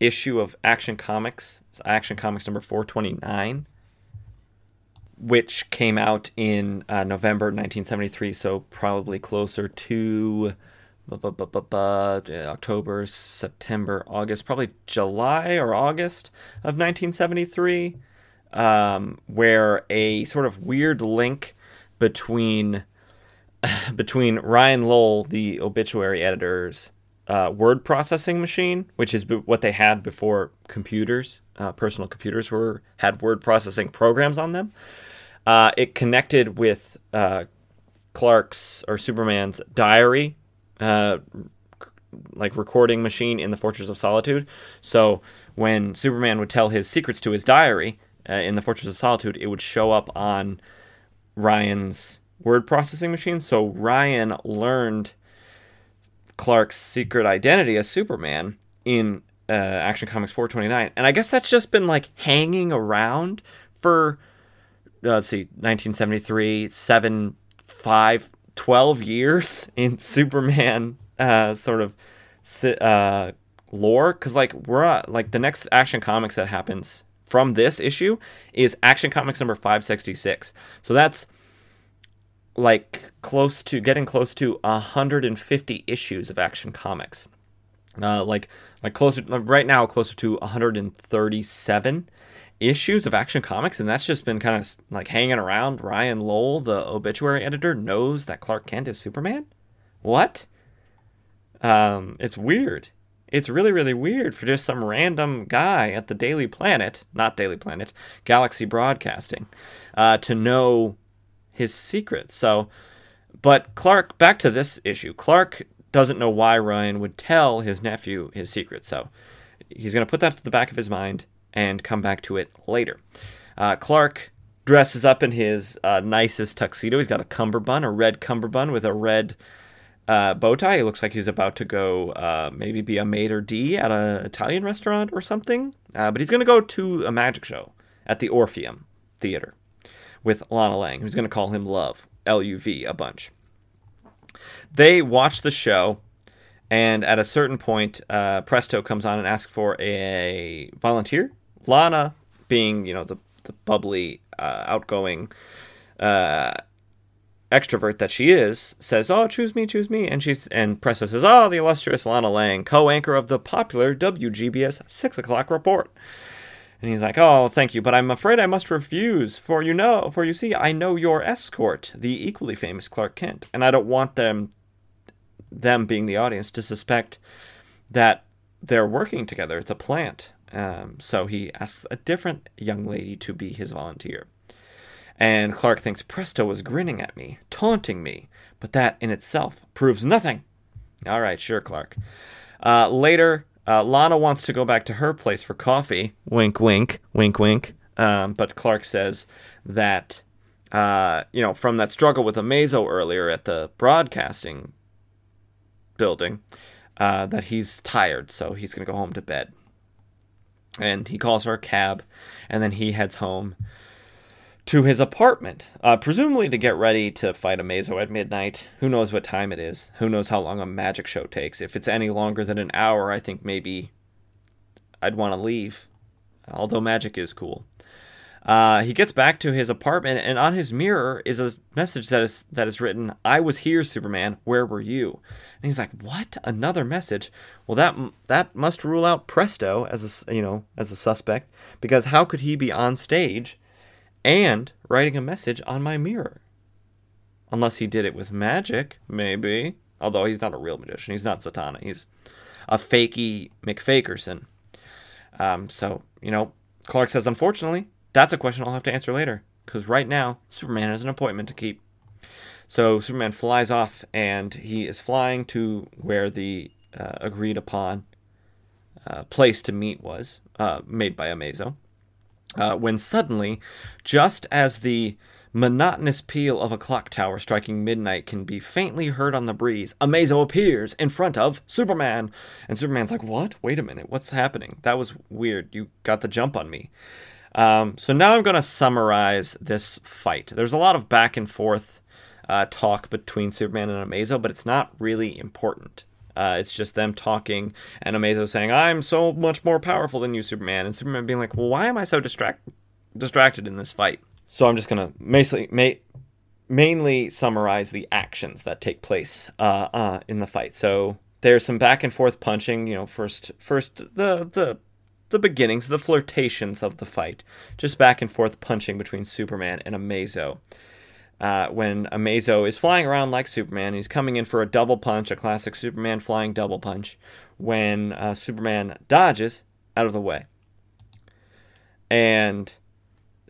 issue of Action Comics. It's Action Comics number 429, which came out in uh, November 1973, so probably closer to October, September, August, probably July or August of 1973, um, where a sort of weird link between <laughs> between Ryan Lowell, the obituary editor's uh, word processing machine, which is what they had before computers, uh, personal computers were had word processing programs on them. Uh, it connected with uh, Clark's or Superman's diary uh, like recording machine in the Fortress of Solitude. So when Superman would tell his secrets to his diary uh, in the Fortress of Solitude, it would show up on Ryan's word processing machine. So Ryan learned Clark's secret identity as Superman in uh, Action Comics 429, and I guess that's just been like hanging around for uh, let's see, 1973, seven, five, 12 years <laughs> in Superman uh, sort of uh, lore because like we're at, like the next Action Comics that happens from this issue is Action Comics number 566. So that's like close to getting close to 150 issues of Action Comics. Uh, like like closer right now closer to 137 issues of Action Comics, and that's just been kind of like hanging around. Ryan Lowell, the obituary editor, knows that Clark Kent is Superman. What? Um, it's weird. It's really, really weird for just some random guy at the Daily Planet, not Daily Planet, Galaxy Broadcasting, uh, to know his secret. So, but Clark, back to this issue. Clark doesn't know why Ryan would tell his nephew his secret. So he's going to put that to the back of his mind and come back to it later. Uh, Clark dresses up in his uh, nicest tuxedo. He's got a cummerbund, a red cummerbund with a red uh, bow tie. He looks like he's about to go uh, maybe be a maitre d' at an Italian restaurant or something. Uh, but he's going to go to a magic show at the Orpheum Theater with Lana Lang, who's going to call him Love, L U V, a bunch. They watch the show and at a certain point, uh, Presto comes on and asks for a volunteer Lana, being you know the the bubbly, uh, outgoing uh, extrovert that she is, says, "Oh, choose me, choose me," and she's and Presto says, "Oh, the illustrious Lana Lang, co-anchor of the popular WGBS six o'clock report." And he's like, "Oh, thank you, but I'm afraid I must refuse, for you know, for you see, I know your escort, the equally famous Clark Kent, and I don't want them, them being the audience, to suspect that they're working together. It's a plant. Um, so he asks a different young lady to be his volunteer. And Clark thinks Presto was grinning at me, taunting me, but that in itself proves nothing. All right, sure, Clark. Uh, later, uh, Lana wants to go back to her place for coffee. Wink, wink, wink, wink. Um, but Clark says that, uh, you know, from that struggle with Amazo earlier at the broadcasting building, uh, that he's tired, so he's going to go home to bed and he calls her a cab, and then he heads home to his apartment, uh, presumably to get ready to fight Amazo at midnight. Who knows what time it is? Who knows how long a magic show takes? If it's any longer than an hour, I think maybe I'd want to leave. Although magic is cool. Uh, he gets back to his apartment, and on his mirror is a message that is that is written, "I was here, Superman. Where were you?" And he's like, "What? Another message? Well, that that must rule out Presto as a you know as a suspect because how could he be on stage and writing a message on my mirror? Unless he did it with magic, maybe. Although he's not a real magician, he's not Zatanna. He's a fakey McFakerson. Um, so you know, Clark says, unfortunately, that's a question I'll have to answer later because right now Superman has an appointment to keep. So Superman flies off and he is flying to where the uh, agreed upon uh, place to meet was, uh, made by Amazo. Uh, when suddenly, just as the monotonous peal of a clock tower striking midnight can be faintly heard on the breeze, Amazo appears in front of Superman. And Superman's like, What? Wait a minute, what's happening? That was weird. You got the jump on me. Um, so now I'm going to summarize this fight. There's a lot of back and forth uh, talk between Superman and Amazo, but it's not really important. Uh, it's just them talking and Amazo saying, I'm so much more powerful than you, Superman. And Superman being like, well, why am I so distract- distracted in this fight? So I'm just going to basically ma- mainly summarize the actions that take place uh, uh, in the fight. So there's some back and forth punching. You know, first, first the the the beginnings, the flirtations of the fight, just back and forth punching between Superman and Amazo uh, when Amazo is flying around like Superman. He's coming in for a double punch, a classic Superman flying double punch, when uh, Superman dodges out of the way. And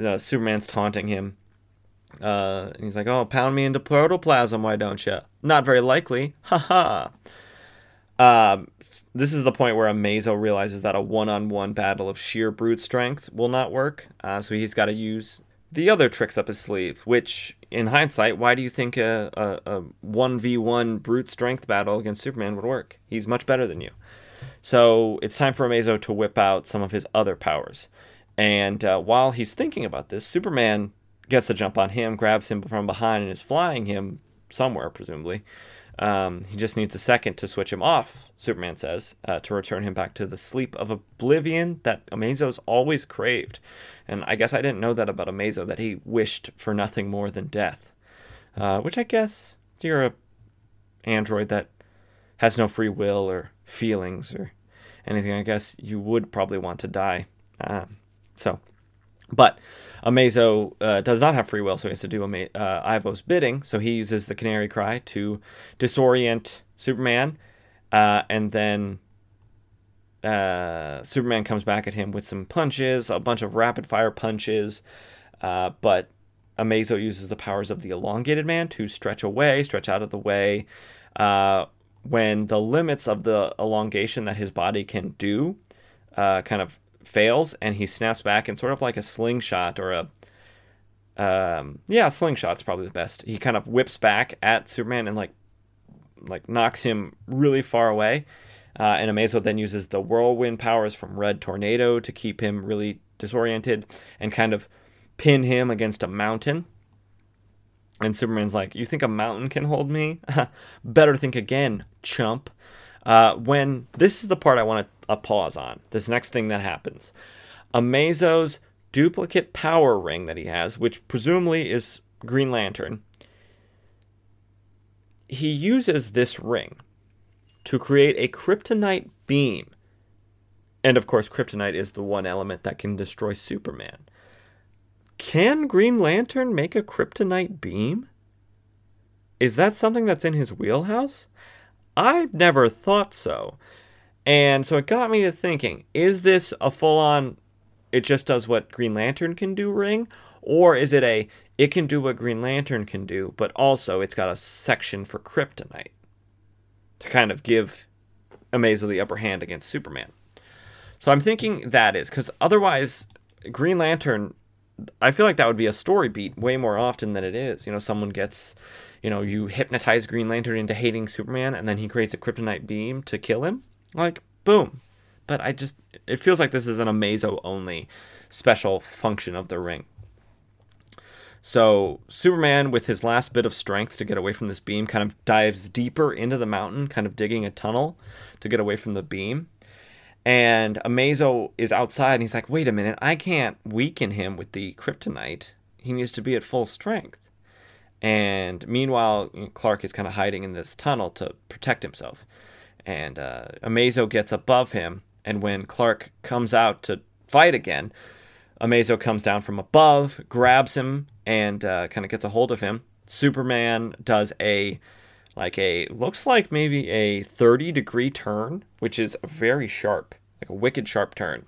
uh, Superman's taunting him. Uh, and he's like, "Oh, pound me into protoplasm, why don't you?" Not very likely. <laughs> Ha ha. Um, this is the point where Amazo realizes that a one-on-one battle of sheer brute strength will not work. Uh, so he's got to use the other tricks up his sleeve, which, in hindsight, why do you think a, a, a 1v1 brute strength battle against Superman would work? He's much better than you. So it's time for Amazo to whip out some of his other powers. And uh, while he's thinking about this, Superman gets a jump on him, grabs him from behind, and is flying him somewhere, presumably. Um, he just needs a second to switch him off, Superman says, uh, to return him back to the sleep of oblivion that Amazo's always craved. And I guess I didn't know that about Amazo, that he wished for nothing more than death. Uh, which I guess you're a android that has no free will or feelings or anything. I guess you would probably want to die. Um, so, but Amazo uh, does not have free will, so he has to do Ama- uh, Ivo's bidding. So he uses the canary cry to disorient Superman, uh, and then uh, Superman comes back at him with some punches, a bunch of rapid fire punches, uh, but Amazo uses the powers of the elongated man to stretch away, stretch out of the way. Uh, when the limits of the elongation that his body can do kind of fails, and he snaps back and sort of like a slingshot or a um, yeah, slingshot's probably the best. He kind of whips back at Superman and like like knocks him really far away uh, and Amazo then uses the whirlwind powers from Red Tornado to keep him really disoriented and kind of pin him against a mountain. And Superman's like, You think a mountain can hold me? <laughs> Better think again, chump. Uh, when this is the part I want to uh, pause on, this next thing that happens. Amazo's duplicate power ring that he has, which presumably is Green Lantern, he uses this ring to create a kryptonite beam. And of course, kryptonite is the one element that can destroy Superman. Can Green Lantern make a kryptonite beam? Is that something that's in his wheelhouse? I've never thought so. And so it got me to thinking is this a full on, it just does what Green Lantern can do ring? Or is it a, it can do what Green Lantern can do, but also it's got a section for kryptonite? to kind of give Amazo the upper hand against Superman. So I'm thinking that is because otherwise, Green Lantern, I feel like that would be a story beat way more often than it is. You know, someone gets, you know, you hypnotize Green Lantern into hating Superman, and then he creates a kryptonite beam to kill him. Like, boom. But I just, it feels like this is an Amazo only special function of the ring. So Superman, with his last bit of strength to get away from this beam, kind of dives deeper into the mountain, kind of digging a tunnel to get away from the beam. And Amazo is outside and he's like, wait a minute, I can't weaken him with the kryptonite. He needs to be at full strength. And meanwhile, Clark is kind of hiding in this tunnel to protect himself. And uh, Amazo gets above him. And when Clark comes out to fight again, Amazo comes down from above, grabs him, and uh, kind of gets a hold of him. Superman does a like a looks like maybe a 30 degree turn, which is very sharp, like a wicked sharp turn,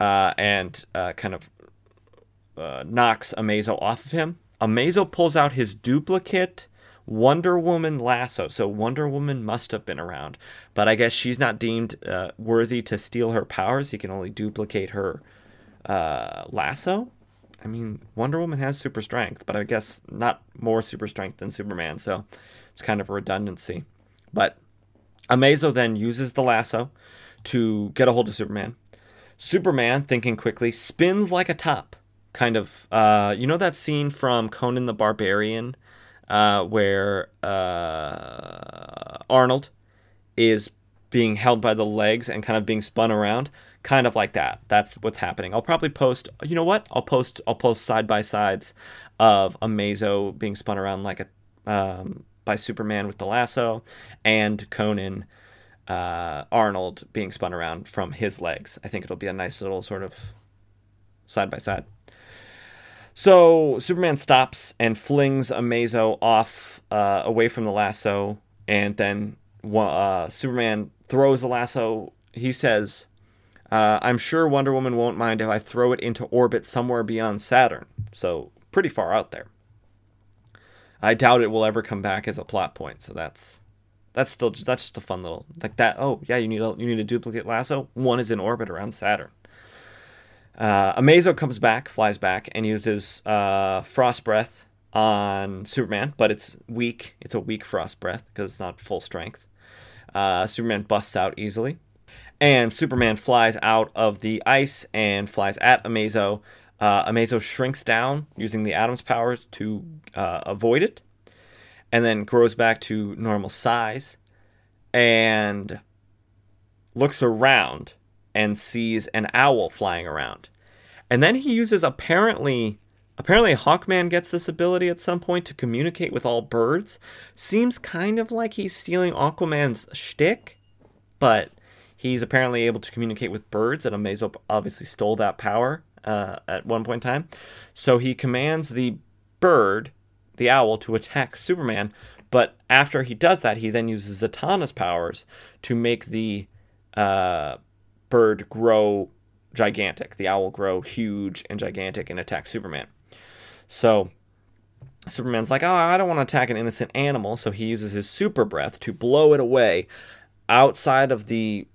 uh, and uh, kind of uh, knocks Amazo off of him. Amazo pulls out his duplicate Wonder Woman lasso. So Wonder Woman must have been around, but I guess she's not deemed uh, worthy to steal her powers. He can only duplicate her uh, lasso. I mean, Wonder Woman has super strength, but I guess not more super strength than Superman. So it's kind of a redundancy. But Amazo then uses the lasso to get a hold of Superman. Superman, thinking quickly, spins like a top. Kind of, uh, you know that scene from Conan the Barbarian uh, where uh, Arnold is being held by the legs and kind of being spun around? Kind of like that. That's what's happening. I'll probably post. You know what? I'll post. I'll post side by sides of Amazo being spun around like a um, by Superman with the lasso, and Conan uh, Arnold being spun around from his legs. I think it'll be a nice little sort of side by side. So Superman stops and flings Amazo off uh, away from the lasso, and then uh, Superman throws the lasso. He says, uh, "I'm sure Wonder Woman won't mind if I throw it into orbit somewhere beyond Saturn." So pretty far out there. I doubt it will ever come back as a plot point. So that's that's still that's just a fun little like that. Oh yeah, you need a you need a duplicate lasso. One is in orbit around Saturn. Uh, Amazo comes back, flies back, and uses uh, frost breath on Superman, but it's weak. It's a weak frost breath because it's not full strength. Uh, Superman busts out easily, and Superman flies out of the ice and flies at Amazo, uh, Amazo shrinks down using the Atom's powers to uh, avoid it, and then grows back to normal size, and looks around and sees an owl flying around, and then he uses apparently. Apparently, Hawkman gets this ability at some point to communicate with all birds. Seems kind of like he's stealing Aquaman's shtick, but he's apparently able to communicate with birds, and Amazo obviously stole that power uh, at one point in time. So he commands the bird, the owl, to attack Superman. But after he does that, he then uses Zatanna's powers to make the uh, bird grow gigantic. The owl grow huge and gigantic and attack Superman. So Superman's like, oh, I don't want to attack an innocent animal. So he uses his super breath to blow it away outside of the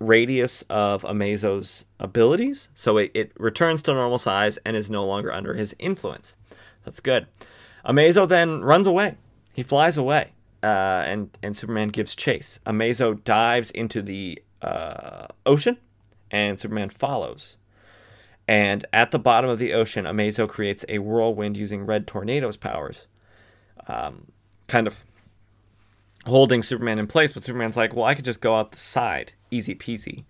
radius of Amazo's abilities, so it, it returns to normal size and is no longer under his influence. That's good. Amazo then runs away. He flies away, uh, and and Superman gives chase. Amazo dives into the uh, ocean, and Superman follows. And at the bottom of the ocean, Amazo creates a whirlwind using Red Tornado's powers, um, kind of holding Superman in place. But Superman's like, well, I could just go out the side easy peasy.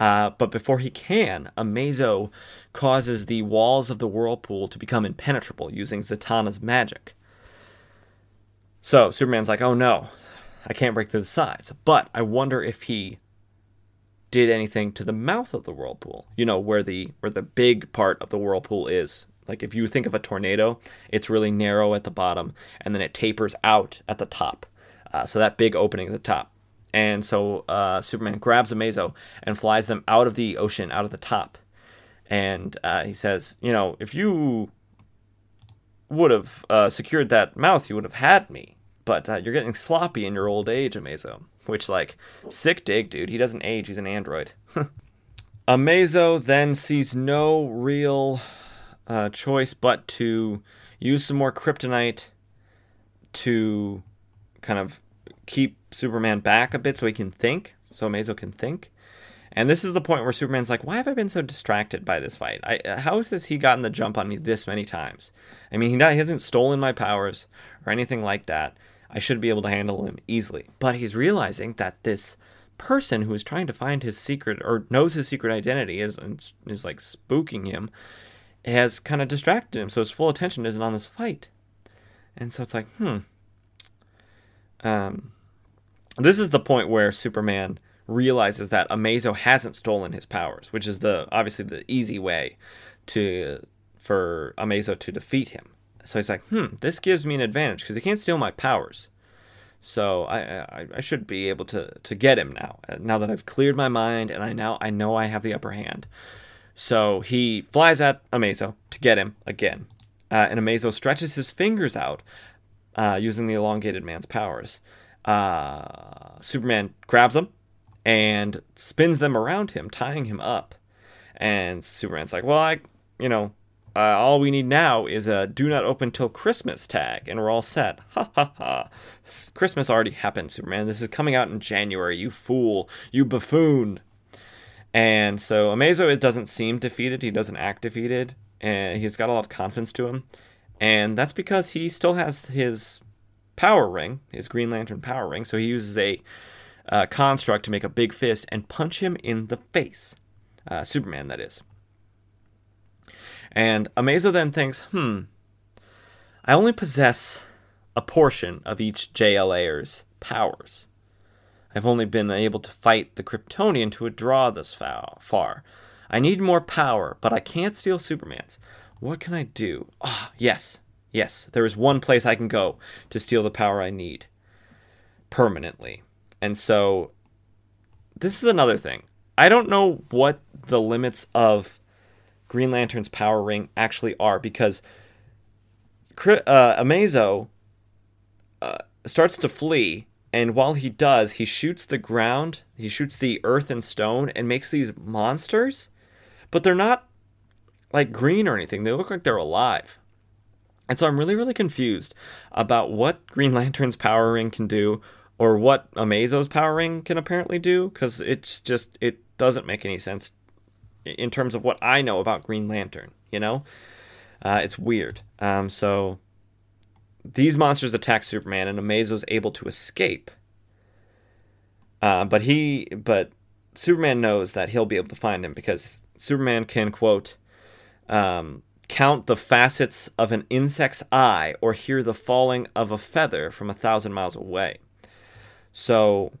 Uh, but before he can, Amazo causes the walls of the whirlpool to become impenetrable using Zatanna's magic. So Superman's like, oh no, I can't break through the sides. But I wonder if he did anything to the mouth of the whirlpool. You know, where the where the big part of the whirlpool is. Like if you think of a tornado, it's really narrow at the bottom and then it tapers out at the top. Uh, so that big opening at the top. And so uh, Superman grabs Amazo and flies them out of the ocean, out of the top. And uh, he says, You know, if you would have uh, secured that mouth, you would have had me. But uh, you're getting sloppy in your old age, Amazo. Which, like, sick dig, dude. He doesn't age, he's an android. <laughs> Amazo then sees no real uh, choice but to use some more kryptonite to kind of keep Superman back a bit so he can think, so Amazo can think. And this is the point where Superman's like, "Why have I been so distracted by this fight? I, how has he gotten the jump on me this many times? I mean, he, not, he hasn't stolen my powers or anything like that. I should be able to handle him easily." But he's realizing that this person who is trying to find his secret or knows his secret identity is is like spooking him has kind of distracted him so his full attention isn't on this fight. And so it's like hmm. Um this is the point where superman realizes that amazo hasn't stolen his powers which is the obviously the easy way to for amazo to defeat him so he's like hmm this gives me an advantage because he can't steal my powers so I, I, I should be able to to get him now. Uh, now that I've cleared my mind and I now I know I have the upper hand. So he flies at Amazo to get him again, uh, and Amazo stretches his fingers out uh, using the elongated man's powers. Uh, Superman grabs him and spins them around him, tying him up. And Superman's like, "Well, I, you know, uh, all we need now is a do not open till Christmas tag, and we're all set. <laughs> Ha ha ha. Christmas already happened, Superman. This is coming out in January, you fool. You buffoon. And so Amazo doesn't seem defeated. He doesn't act defeated. And he's got a lot of confidence to him. And that's because he still has his power ring, his Green Lantern power ring. So he uses a uh, construct to make a big fist and punch him in the face. Uh, Superman, that is. And Amazo then thinks, hmm, I only possess a portion of each JLAer's powers. I've only been able to fight the Kryptonian to a draw this far. I need more power, but I can't steal Superman's. What can I do? Ah, oh, yes, yes, there is one place I can go to steal the power I need permanently. And so, this is another thing. I don't know what the limits of Green Lantern's power ring actually are because uh, Amazo uh, starts to flee, and while he does, he shoots the ground, he shoots the earth and stone, and makes these monsters, but they're not like green or anything. They look like they're alive. And so I'm really, really confused about what Green Lantern's power ring can do or what Amazo's power ring can apparently do because it's just, it doesn't make any sense in terms of what I know about Green Lantern. You know, uh, it's weird. Um, so these monsters attack Superman, and Amazo's able to escape. Uh, but he, but Superman knows that he'll be able to find him because Superman can quote, um, count the facets of an insect's eye or hear the falling of a feather from a thousand miles away. So,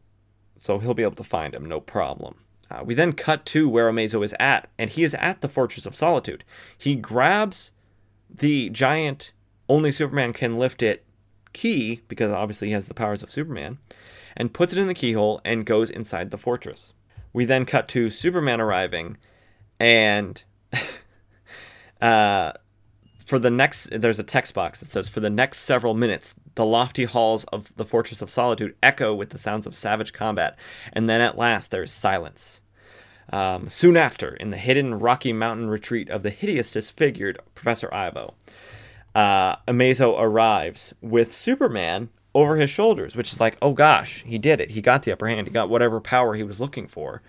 so he'll be able to find him, no problem. Uh, we then cut to where Amazo is at, and he is at the Fortress of Solitude. He grabs the giant, only Superman can lift it key, because obviously he has the powers of Superman, and puts it in the keyhole and goes inside the fortress. We then cut to Superman arriving, and <laughs> uh, for the next, there's a text box that says, For the next several minutes, the lofty halls of the Fortress of Solitude echo with the sounds of savage combat, and then at last there is silence. Um, soon after, in the hidden Rocky Mountain retreat of the hideous disfigured Professor Ivo, uh, Amazo arrives with Superman over his shoulders, which is like, oh gosh, he did it. He got the upper hand. He got whatever power he was looking for,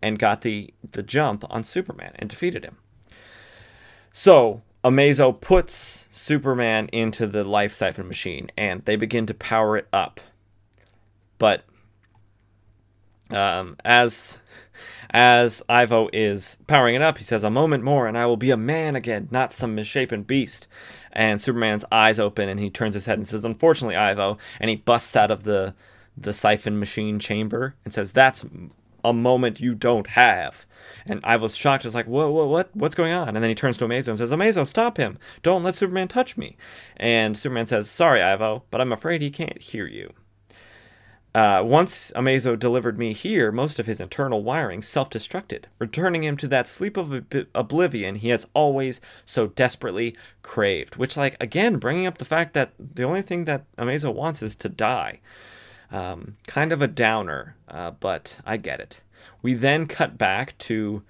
and got the the jump on Superman and defeated him. So Amazo puts Superman into the life siphon machine, and they begin to power it up. But um, as as Ivo is powering it up, he says, A moment more and I will be a man again, not some misshapen beast. And Superman's eyes open and he turns his head and says, Unfortunately, Ivo. And he busts out of the, the siphon machine chamber and says, That's a moment you don't have. And Ivo's shocked. It's like, "What? whoa, what? What's going on? And then he turns to Amazo and says, Amazo, stop him. Don't let Superman touch me. And Superman says, Sorry, Ivo, but I'm afraid he can't hear you. Uh, once Amazo delivered me here, most of his internal wiring self destructed, returning him to that sleep of ob- oblivion he has always so desperately craved. Which, like, again, bringing up the fact that the only thing that Amazo wants is to die. Um, kind of a downer, uh, but I get it. We then cut back to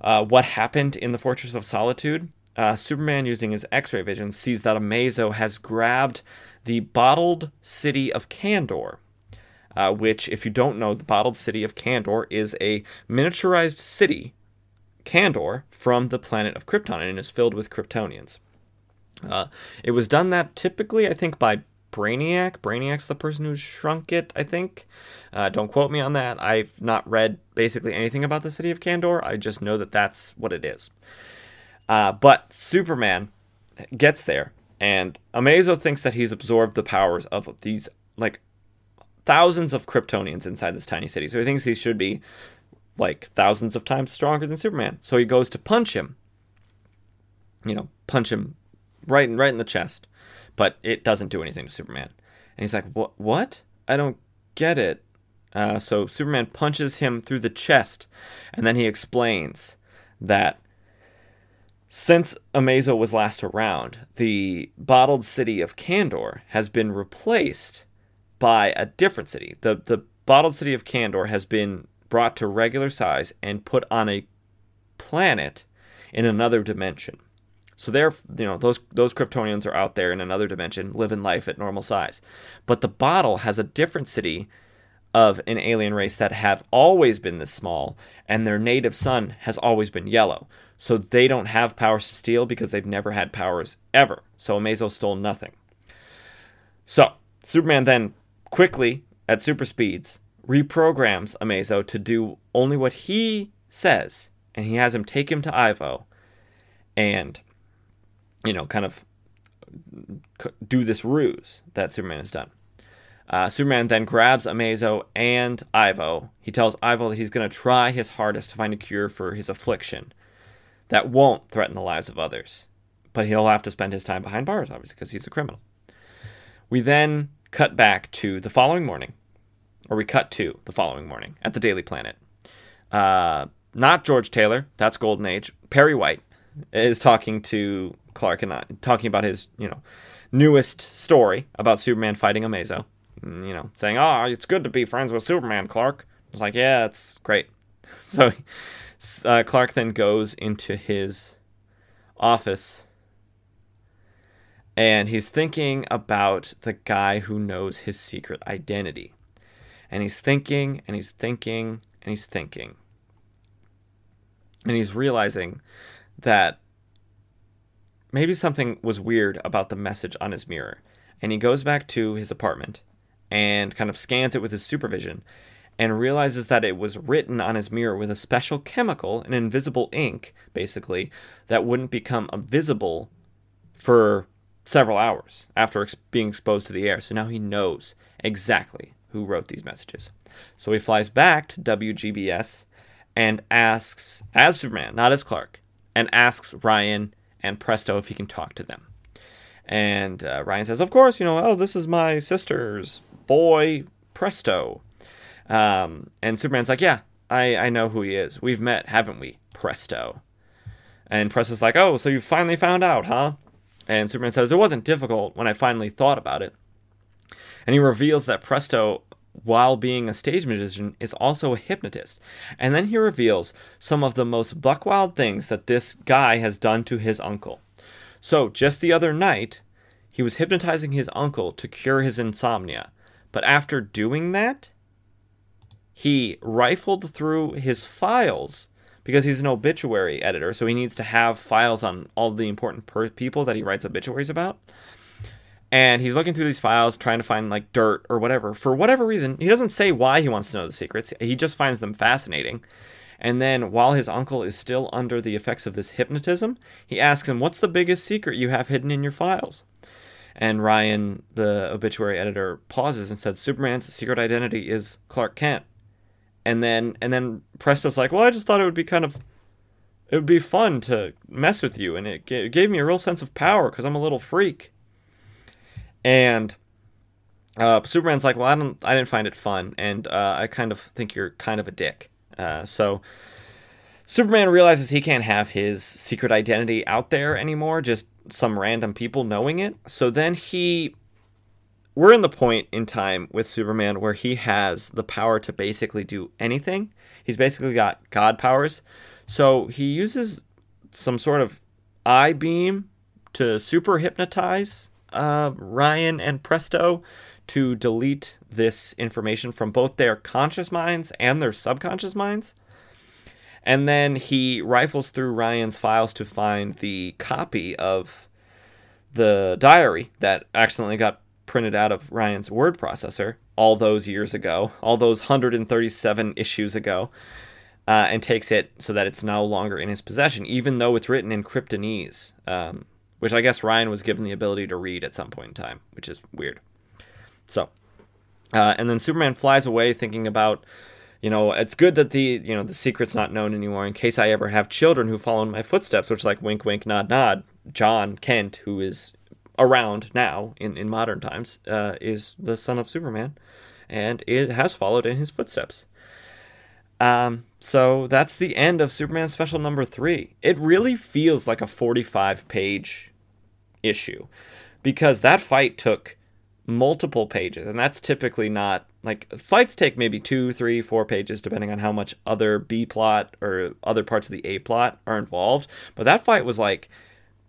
uh, what happened in the Fortress of Solitude. Uh, Superman, using his X ray vision, sees that Amazo has grabbed the bottled city of Kandor uh, which, if you don't know, the bottled city of Kandor is a miniaturized city, Kandor, from the planet of Krypton, and is filled with Kryptonians. Uh, it was done that typically, I think, by Brainiac. Brainiac's the person who shrunk it, I think. Uh, don't quote me on that. I've not read basically anything about the city of Kandor. I just know that that's what it is. Uh, but Superman gets there, and Amazo thinks that he's absorbed the powers of these, like, thousands of Kryptonians inside this tiny city. So he thinks he should be, like, thousands of times stronger than Superman. So he goes to punch him. You know, punch him right, right in the chest. But it doesn't do anything to Superman. And he's like, what? What? I don't get it. Uh, so Superman punches him through the chest, and then he explains that since Amazo was last around, the bottled city of Kandor has been replaced by a different city. The the bottled city of Kandor has been brought to regular size and put on a planet in another dimension. So they're you know those those Kryptonians are out there in another dimension, living life at normal size. But the bottle has a different city of an alien race that have always been this small, and their native sun has always been yellow. So they don't have powers to steal because they've never had powers ever. So Amazo stole nothing. So Superman then quickly, at super speeds, reprograms Amazo to do only what he says, and he has him take him to Ivo and, you know, kind of do this ruse that Superman has done. Uh, Superman then grabs Amazo and Ivo. He tells Ivo that he's going to try his hardest to find a cure for his affliction that won't threaten the lives of others. But he'll have to spend his time behind bars, obviously, because he's a criminal. We then cut back to the following morning, or we cut to the following morning at the Daily Planet. Uh, not George Taylor, that's Golden Age. Perry White is talking to Clark and I, talking about his, you know, newest story about Superman fighting Amazo. Mm, you know, saying, "Oh, it's good to be friends with Superman, Clark." It's like, "Yeah, it's great." <laughs> So uh, Clark then goes into his office and he's thinking about the guy who knows his secret identity. And he's thinking and he's thinking and he's thinking. And he's realizing that maybe something was weird about the message on his mirror. And he goes back to his apartment and kind of scans it with his supervision and realizes that it was written on his mirror with a special chemical, an invisible ink, basically, that wouldn't become visible for several hours after ex- being exposed to the air. So now he knows exactly who wrote these messages. So he flies back to WGBS and asks, as Superman, not as Clark, and asks Ryan and Presto if he can talk to them. And uh, Ryan says, Of course, you know, oh, this is my sister's boy, Presto. Um, and Superman's like, yeah, I, I know who he is. We've met, haven't we? Presto. And Presto's like, oh, so you finally found out, huh? And Superman says, it wasn't difficult when I finally thought about it. And he reveals that Presto, while being a stage magician, is also a hypnotist. And then he reveals some of the most buckwild things that this guy has done to his uncle. So, just the other night, he was hypnotizing his uncle to cure his insomnia. But after doing that, he rifled through his files because he's an obituary editor, so he needs to have files on all the important per- people that he writes obituaries about. And he's looking through these files, trying to find like dirt or whatever. For whatever reason, he doesn't say why he wants to know the secrets. He just finds them fascinating. And then, while his uncle is still under the effects of this hypnotism, he asks him, What's the biggest secret you have hidden in your files? And Ryan, the obituary editor, pauses and says Superman's secret identity is Clark Kent and then and then Presto's like, well, I just thought it would be kind of it would be fun to mess with you, and it, g- it gave me a real sense of power because I'm a little freak. And uh, Superman's like, well, I don't, I didn't find it fun, and uh, I kind of think you're kind of a dick. Uh, so Superman realizes he can't have his secret identity out there anymore, just some random people knowing it. So then he we're in the point in time with Superman where he has the power to basically do anything. He's basically got God powers. So he uses some sort of eye beam to super hypnotize uh, Ryan and Presto to delete this information from both their conscious minds and their subconscious minds. And then he rifles through Ryan's files to find the copy of the diary that accidentally got printed out of Ryan's word processor all those years ago, all those 137 issues ago, uh, and takes it so that it's no longer in his possession, even though it's written in Kryptonese, um, which I guess Ryan was given the ability to read at some point in time, which is weird. So, uh, and then Superman flies away thinking about, you know, it's good that the you know the secret's not known anymore in case I ever have children who follow in my footsteps, which like wink, wink, nod, nod. Jon Kent, who is around now in, in modern times, uh, is the son of Superman, and it has followed in his footsteps. Um, so that's the end of Superman special number three. It really feels like a 45 page issue because that fight took multiple pages, and that's typically not like fights take maybe two, three, four pages depending on how much other B plot or other parts of the A plot are involved. But that fight was like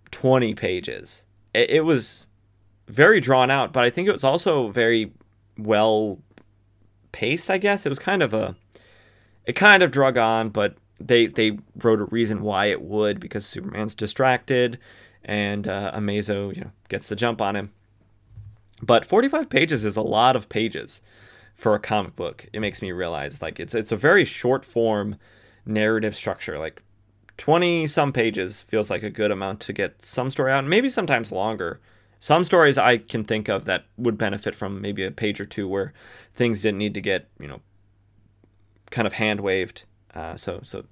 20 pages. It, it was very drawn out, but I think it was also very well paced, I guess. It was kind of a it kind of drug on, but they they wrote a reason why it would because Superman's distracted and uh, Amazo you know gets the jump on him. But 45 pages is a lot of pages for a comic book. It makes me realize like it's it's a very short form narrative structure. Like 20 some pages feels like a good amount to get some story out, and maybe sometimes longer. Some stories I can think of that would benefit from maybe a page or two where things didn't need to get, you know, kind of hand waved. Uh, so, so,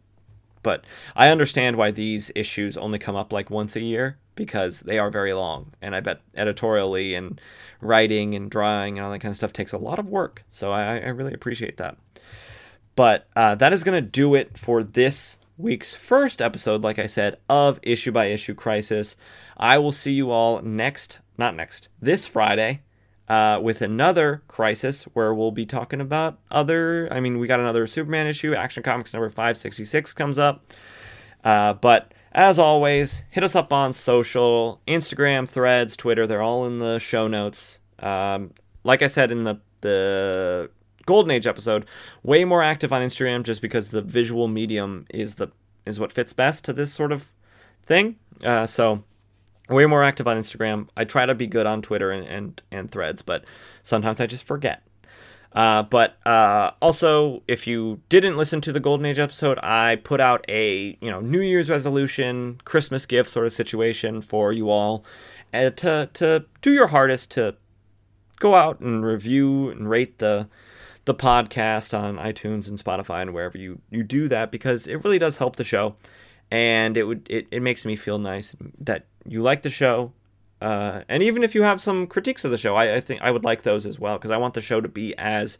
but I understand why these issues only come up like once a year because they are very long. And I bet editorially and writing and drawing and all that kind of stuff takes a lot of work. So I, I really appreciate that. But uh, that is going to do it for this week's first episode, like I said, of Issue by Issue Crisis. I will see you all next, not next, this Friday. Uh, with another crisis where we'll be talking about other. I mean, we got another Superman issue. Action Comics number 566 comes up. Uh, but as always, hit us up on social Instagram, threads, Twitter. They're all in the show notes. Um, like I said in the, the Golden Age episode, way more active on Instagram just because the visual medium is the is what fits best to this sort of thing. Uh, so way more active on Instagram. I try to be good on Twitter and and, and threads, but sometimes I just forget. Uh, but uh, also, if you didn't listen to the Golden Age episode, I put out a you know New Year's resolution, Christmas gift sort of situation for you all, and to to do your hardest to go out and review and rate the the podcast on iTunes and Spotify and wherever you, you do that because it really does help the show. And it would it, it makes me feel nice that you like the show. Uh, and even if you have some critiques of the show, I, I think I would like those as well because I want the show to be as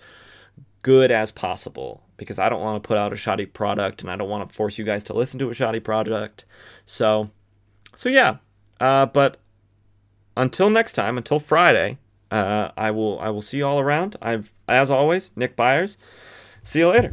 good as possible because I don't want to put out a shoddy product and I don't want to force you guys to listen to a shoddy product. So, so yeah. Uh, but until next time, until Friday, uh, I will I will see you all around. I've as always Nick Byers. See you later.